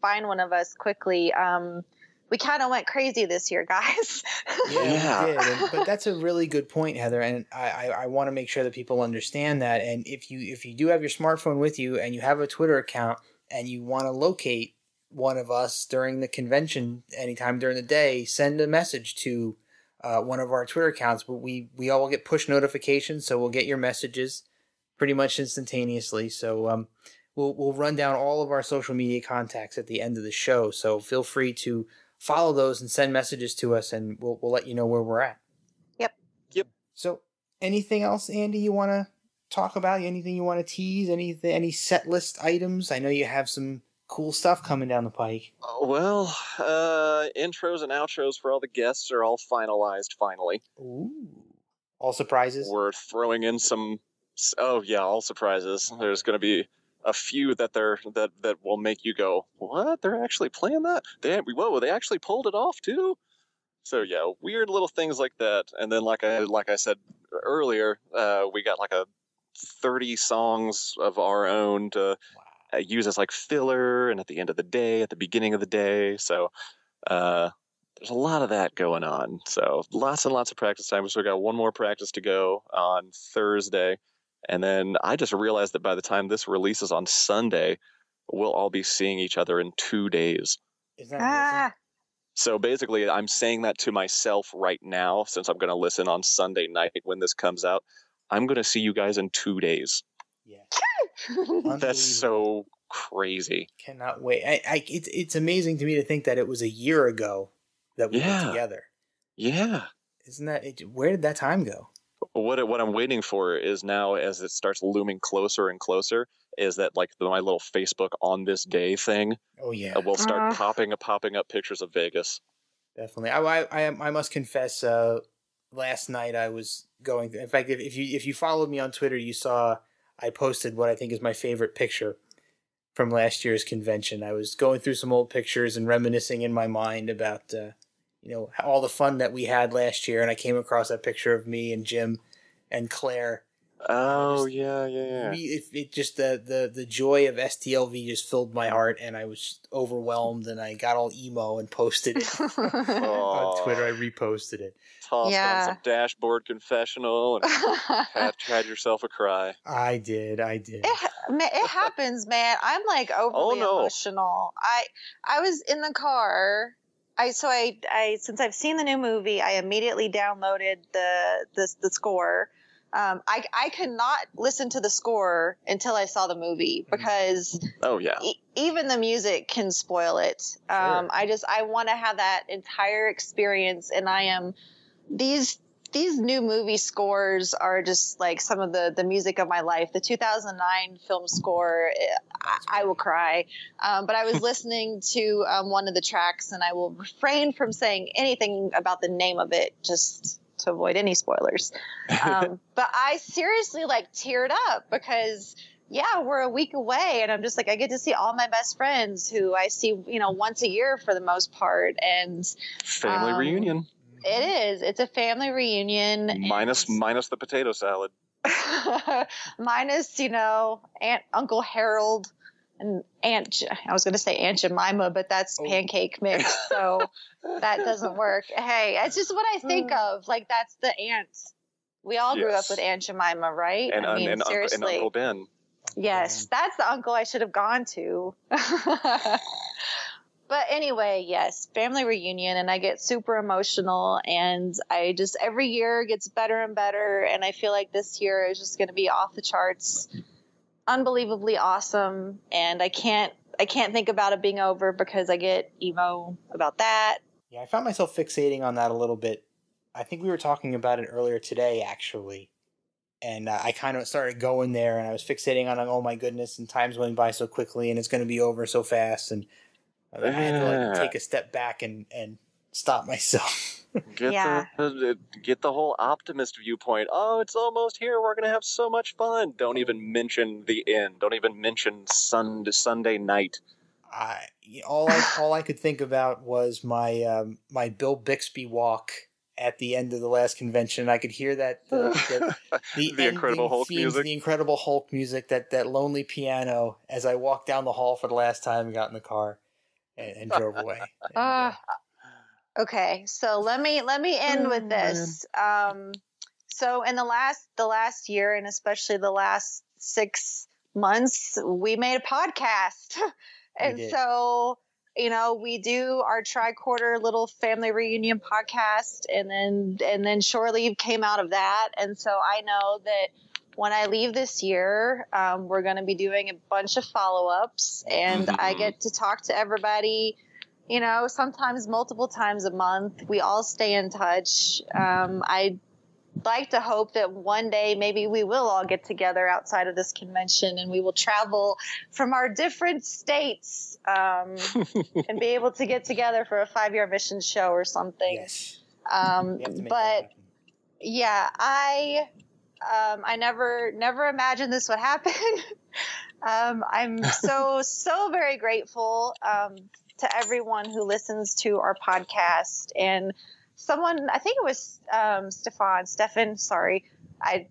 find one of us quickly. Um, we kind of went crazy this year, *laughs* guys. Yeah, Yeah. we did. And, but that's a really good point, Heather. And I, I, I want to make sure that people understand that. And if you if you do have your smartphone with you and you have a Twitter account and you want to locate one of us during the convention anytime during the day, send a message to uh, one of our Twitter accounts. But we we all get push notifications, so we'll get your messages pretty much instantaneously. So um, we'll we'll run down all of our social media contacts at the end of the show. So feel free to follow those and send messages to us, and we'll we'll let you know where we're at. Yep. Yep. So, anything else, Andy? You want to talk about? Anything you want to tease? Anything? Any set list items? I know you have some cool stuff coming down the pike. Oh, Well, uh, intros and outros for all the guests are all finalized. Finally, Ooh. All surprises. we're throwing in some. Oh yeah, all surprises. There's going to be a few that they're that that will make you go, "What? They're actually playing that? They whoa, they actually pulled it off too." So yeah, weird little things like that. And then like I like I said earlier, uh, we got like a 30 songs of our own to uh, use as like filler and at the end of the day, at the beginning of the day. So uh, there's a lot of that going on. So lots and lots of practice time. So we got one more practice to go on Thursday. And then I just realized that by the time this releases on Sunday, we'll all be seeing each other in two days. Isn't that amazing? ah, So basically, I'm saying that to myself right now, since I'm going to listen on Sunday night when this comes out. I'm going to see you guys in two days. Yeah. *laughs* That's so crazy. Cannot wait. I, I, it's it's amazing to me to think that it was a year ago that we Yeah. were together. Yeah. Isn't that? It, where did that time go? What what I'm waiting for is now as it starts looming closer and closer is that like the, my little Facebook on this day thing Oh yeah, uh, will start Uh. popping popping up pictures of Vegas. definitely. I, I, I, I must confess. Uh, last night I was going. In fact, if, if you if you followed me on Twitter, you saw I posted what I think is my favorite picture from last year's convention. I was going through some old pictures and reminiscing in my mind about uh, you know all the fun that we had last year, and I came across that picture of me and Jim and Claire. Oh just- yeah, yeah, yeah. We, it, it just the, the the joy of STLV just filled my heart, and I was overwhelmed, and I got all emo and posted it *laughs* on Twitter. I reposted it. Tossed Yeah. on some dashboard confessional and *laughs* had, had yourself a cry. I did. I did. It, it happens, man. I'm like overly no. emotional. I I was in the car. I so I I since I've seen the new movie, I immediately downloaded the the, the score. Um, I I could not listen to the score until I saw the movie because Oh yeah. e- even the music can spoil it. Um, Sure. I just I want to have that entire experience, and I am these these new movie scores are just like some of the the music of my life. The 2009 film score, I, I will cry. Um, but I was *laughs* listening to um, one of the tracks, and I will refrain from saying anything about the name of it, just to avoid any spoilers. Um, *laughs* but I seriously like teared up because yeah, we're a week away, and I'm just like, I get to see all my best friends who I see, you know, once a year for the most part, and Family um, reunion it is. It's a family reunion, minus minus the potato salad. *laughs* minus, you know, Aunt Uncle Harold and Aunt. I was going to say Aunt Jemima, but that's Oh. pancake mix, *laughs* so that doesn't work. Hey, it's just what I think hmm. of. Like that's the aunt. We all grew up with Aunt Jemima, right? And, I mean, and, Uncle, and. Uncle Ben. Yes, that's the uncle I should have gone to. *laughs* but anyway, yes, family reunion, and I get super emotional, and I just every year gets better and better, and I feel like this year is just going to be off the charts, unbelievably awesome, and I can't I can't think about it being over because I get emo about that. Yeah, I found myself fixating on that a little bit. I think we were talking about it earlier today, actually. And uh, I kind of started going there, and I was fixating on, oh my goodness, and time's going by so quickly, and it's going to be over so fast. And I had to like, take a step back and, and stop myself. *laughs* Get Yeah. the, the get the whole optimist viewpoint. Oh, it's almost here. We're gonna have so much fun. Don't even mention the end. Don't even mention Sunday Sunday night. I all I *sighs* all I could think about was my um, my Bill Bixby walk at the end of the last convention. I could hear that the, *laughs* the, the, The Incredible Hulk themes, music. the Incredible Hulk music, that that lonely piano as I walked down the hall for the last time and got in the car and, and drove *laughs* away. And, uh, okay, so let me let me end Oh, with this. Um, so in the last the last year, and especially the last six months, we made a podcast, *laughs* and so you know we do our tricorder little family reunion podcast, and then and then shore leave came out of that, and so I know that. When I leave this year, um, we're going to be doing a bunch of follow ups, and I Mhm. get to talk to everybody you know, sometimes multiple times a month. We all stay in touch. Um, I like to hope that one day maybe we will all get together outside of this convention and we will travel from our different states um, *laughs* and be able to get together for a five year mission show or something. yes, Um, we have to make that but yeah, I um, I never never imagined this would happen. *laughs* um, I'm *laughs* so so very grateful um, to everyone who listens to our podcast and someone I think it was um, Stefan Stefan sorry I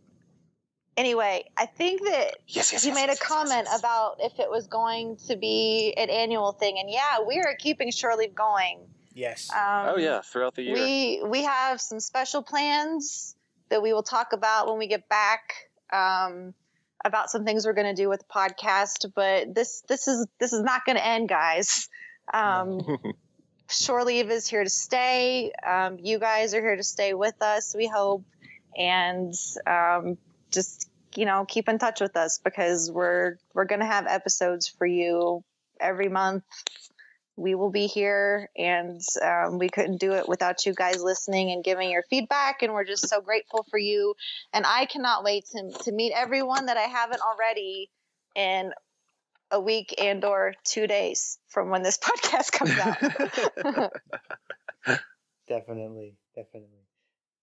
anyway I think that Yes, yes. he yes, made a yes, yes, comment yes. about if it was going to be an annual thing and yeah we are keeping Shore Leave going. yes. Um, Oh yeah, throughout the year. we we have some special plans that we will talk about when we get back um, about some things we're going to do with the podcast. But this this is this is not going to end, guys. Um, *laughs* Shore Leave is here to stay. Um, you guys are here to stay with us. We hope, and um, just you know, keep in touch with us because we're we're gonna have episodes for you every month. We will be here, and um, we couldn't do it without you guys listening and giving your feedback. And we're just so grateful for you. And I cannot wait to to meet everyone that I haven't already in a week and or two days from when this *laughs* podcast comes out. *laughs* definitely, definitely.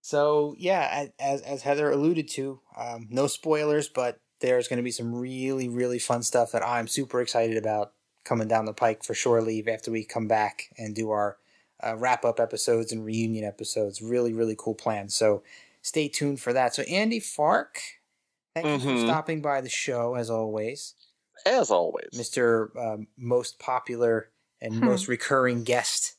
So yeah, as as Heather alluded to, um, no spoilers, but there's going to be some really really fun stuff that I'm super excited about coming down the pike for Shore Leave after we come back and do our uh, wrap up episodes and reunion episodes. Really really cool plans. So stay tuned for that. So Andy Fark, thank you Mhm. for stopping by the show as always, As always. Mister um, most popular and Hmm. most recurring guest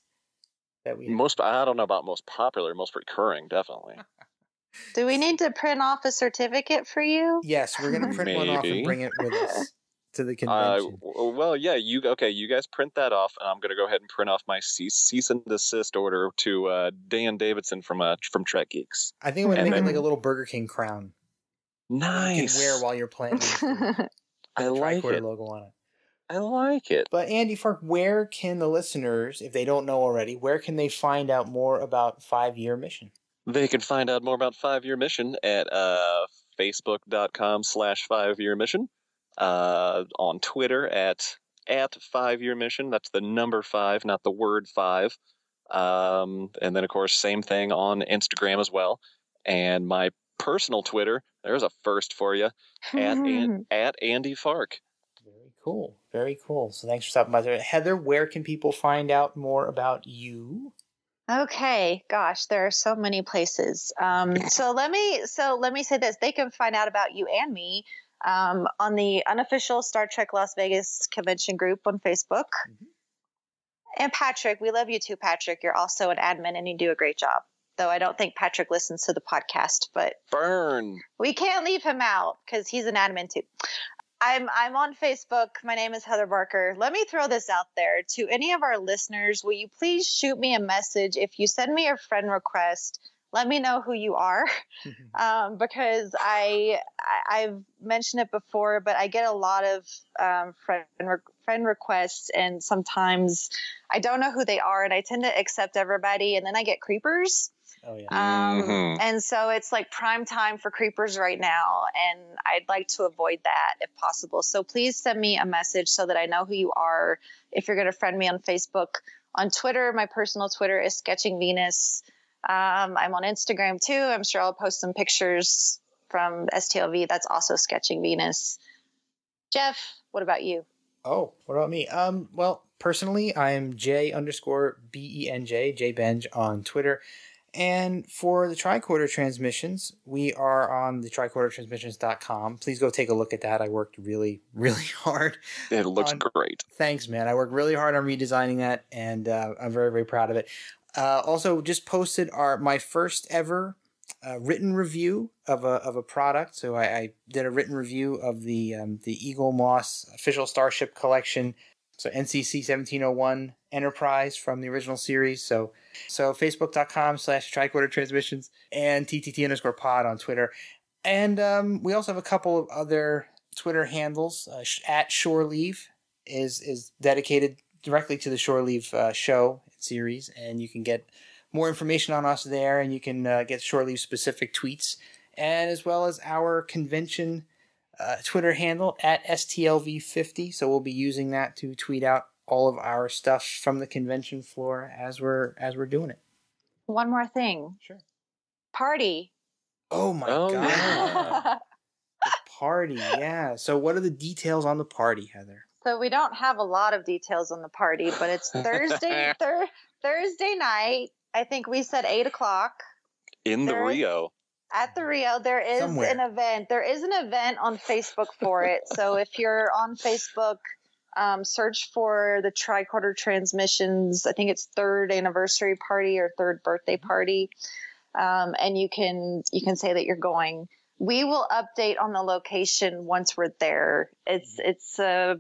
that we. Most I don't know about most popular, most recurring, definitely. *laughs* Do we need to print off a certificate for you? Yes, we're gonna *laughs* print one off and bring it with us to the Uh, convention. w- well, yeah, you okay? You guys print that off, and I'm gonna go ahead and print off my cease, cease and desist order to uh, Dan Davidson from uh, from Trek Geeks. I think I'm gonna and make it then- like a little Burger King crown Nice. you can wear while you're playing. *laughs* I like tricorder it. logo on it. I like it. But Andy Fark, where can the listeners, if they don't know already, where can they find out more about Five Year Mission? They can find out more about Five Year Mission at uh, facebook.com slash Five Year Mission, uh, on Twitter at at Five Year Mission. That's the number five, not the word five. Um, and then, of course, same thing on Instagram as well. And my personal Twitter, there's a first for you, at, An- *laughs* at Andy Fark. Very cool. Very cool. So thanks for stopping by. there. Heather, where can people find out more about you? Okay, gosh, there are so many places. Um, *laughs* so let me so let me say this: they can find out about you and me um, on the unofficial Star Trek Las Vegas convention group on Facebook. Mhm. And Patrick, we love you too, Patrick. You're also an admin and you do a great job. Though I don't think Patrick listens to the podcast, but Burn. we can't leave him out because he's an admin too. I'm I'm on Facebook. My name is Heather Barker. Let me throw this out there to any of our listeners. Will you please shoot me a message if you send me a friend request? Let me know who you are, um, because I, I I've mentioned it before, but I get a lot of um, friend re- friend requests, and sometimes I don't know who they are, and I tend to accept everybody, and then I get creepers. oh yeah. Um, Mhm. And so it's like prime time for creepers right now. And I'd like to avoid that if possible. So please send me a message so that I know who you are. If you're going to friend me on Facebook, on Twitter, my personal Twitter is Sketching Venus. Um, I'm on Instagram too. I'm sure I'll post some pictures from STLV. That's also Sketching Venus. Jeff, what about you? Oh, what about me? Um, well, personally, I am J underscore B E N J, J Benj on Twitter. And for the tricorder transmissions, we are on the tricordertransmissions.com. Please go take a look at that. I worked really, *laughs* really hard. It looks On- great. Thanks, man. I worked really hard on redesigning that, and uh, I'm very, very proud of it. Uh, also, just posted our my first ever uh, written review of a of a product. So I, I did a written review of the um, the Eaglemoss official Starship collection. So NCC 1701 Enterprise from the original series. So so facebook.com slash tricorder transmissions and TTT underscore pod on Twitter. And um, we also have a couple of other Twitter handles. Uh, sh- at Shore Leave is is dedicated directly to the Shore Leave uh, show series, and you can get more information on us there, and you can uh, get Shore Leave specific tweets, and as well as our convention uh, Twitter handle at STLV50. So we'll be using that to tweet out all of our stuff from the convention floor as we're as we're doing it. One more thing Sure. party. Oh my Oh, god, yeah. *laughs* the party! Yeah. So what are the details on the party, Heather? So we don't have a lot of details on the party, but it's *laughs* Thursday, *laughs* thir- Thursday night. I think we said eight o'clock In the There is- Rio. at the Rio. There is Somewhere. an event. There is an event on Facebook for it. so *laughs* if you're on Facebook, um, search for the Tricorder Transmissions. I think it's third anniversary party or third birthday party, um, and you can you can say that you're going. We will update on the location once we're there. It's it's a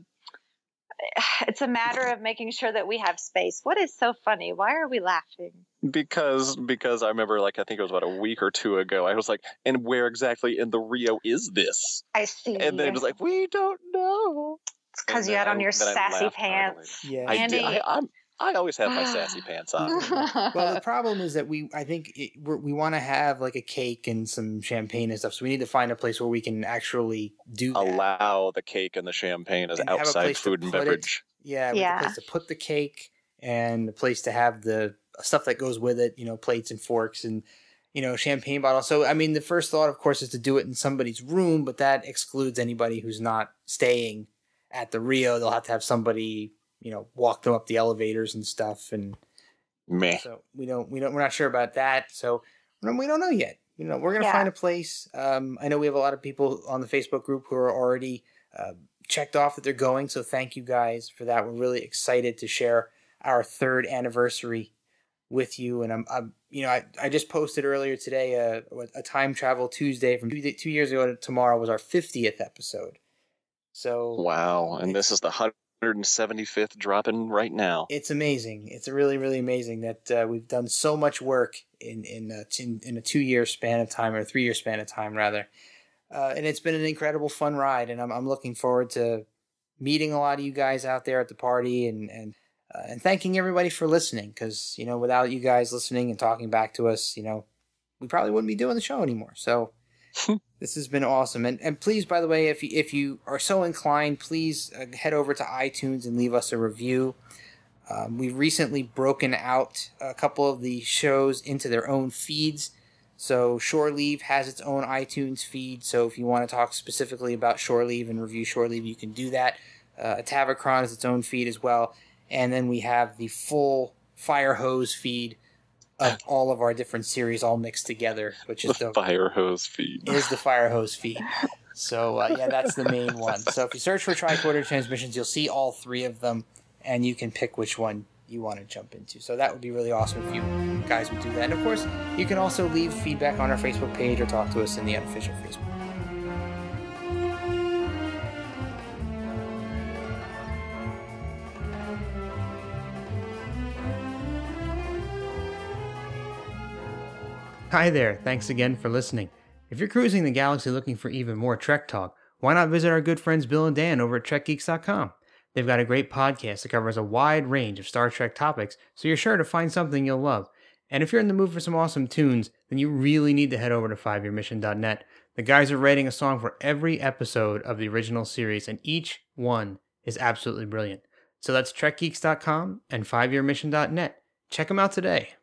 *sighs* it's a matter of making sure that we have space. What is so funny? Why are we laughing? because because I remember like I think it was about a week or two ago. I was like, and where exactly in the Rio is this? I see. And then it was like, we don't know. it's because you had then on your sassy laughed heartily. pants. Yeah. I did. Andy- I, I'm, I always have my sassy *sighs* pants on. *laughs* well, the problem is that we, I think, it, we're, we want to have like a cake and some champagne and stuff. So we need to find a place where we can actually do that. Allow the cake and the champagne as And outside food and put it. beverage. Yeah, with Yeah. a place to put the cake and a place to have the stuff that goes with it. You know, plates and forks and you know champagne bottle. So I mean, the first thought, of course, is to do it in somebody's room, but that excludes anybody who's not staying at the Rio. They'll have to have somebody, you know, walk them up the elevators and stuff and. Meh. So we don't we don't we're not sure about that. So we don't- know yet. You know, we're gonna Yeah. find a place. Um, I know we have a lot of people on the Facebook group who are already uh, checked off that they're going. So thank you guys for that. We're really excited to share our third anniversary with you. And I'm, I'm you know, I, I just posted earlier today a, a time travel Tuesday from two, two years ago to tomorrow was our 50th episode. So Wow. And this is the 175th dropping right now. it's amazing. It's really, really amazing that uh, we've done so much work in in a, in, in a two year span of time or a three year span of time rather, uh, and it's been an incredible fun ride. And I'm I'm looking forward to meeting a lot of you guys out there at the party and and uh, and thanking everybody for listening because you know without you guys listening and talking back to us, you know, we probably wouldn't be doing the show anymore. So. *laughs* This has been awesome, and and please, by the way, if you, if you are so inclined, please uh, head over to iTunes and leave us a review. Um, we've recently broken out a couple of the shows into their own feeds. So Shore Leave has its own iTunes feed. So if you want to talk specifically about Shore Leave and review Shore Leave, you can do that. Uh, Tavacron is its own feed as well, and then we have the full Fire Hose feed of all of our different series all mixed together, which is The the fire hose feed. is the fire hose feed. So uh, yeah, that's the main *laughs* one. So if you search for tricorder transmissions, you'll see all three of them, and you can pick which one you want to jump into. So that would be really awesome if you guys would do that. And of course, you can also leave feedback on our Facebook page or talk to us in the unofficial Facebook. Hi there, thanks again for listening. If you're cruising the galaxy looking for even more Trek talk, why not visit our good friends Bill and Dan over at TrekGeeks.com? They've got a great podcast that covers a wide range of Star Trek topics, so you're sure to find something you'll love. And if you're in the mood for some awesome tunes, then you really need to head over to 5yearmission.net. The guys are writing a song for every episode of the original series, and each one is absolutely brilliant. So that's TrekGeeks.com and 5yearmission.net. Check them out today.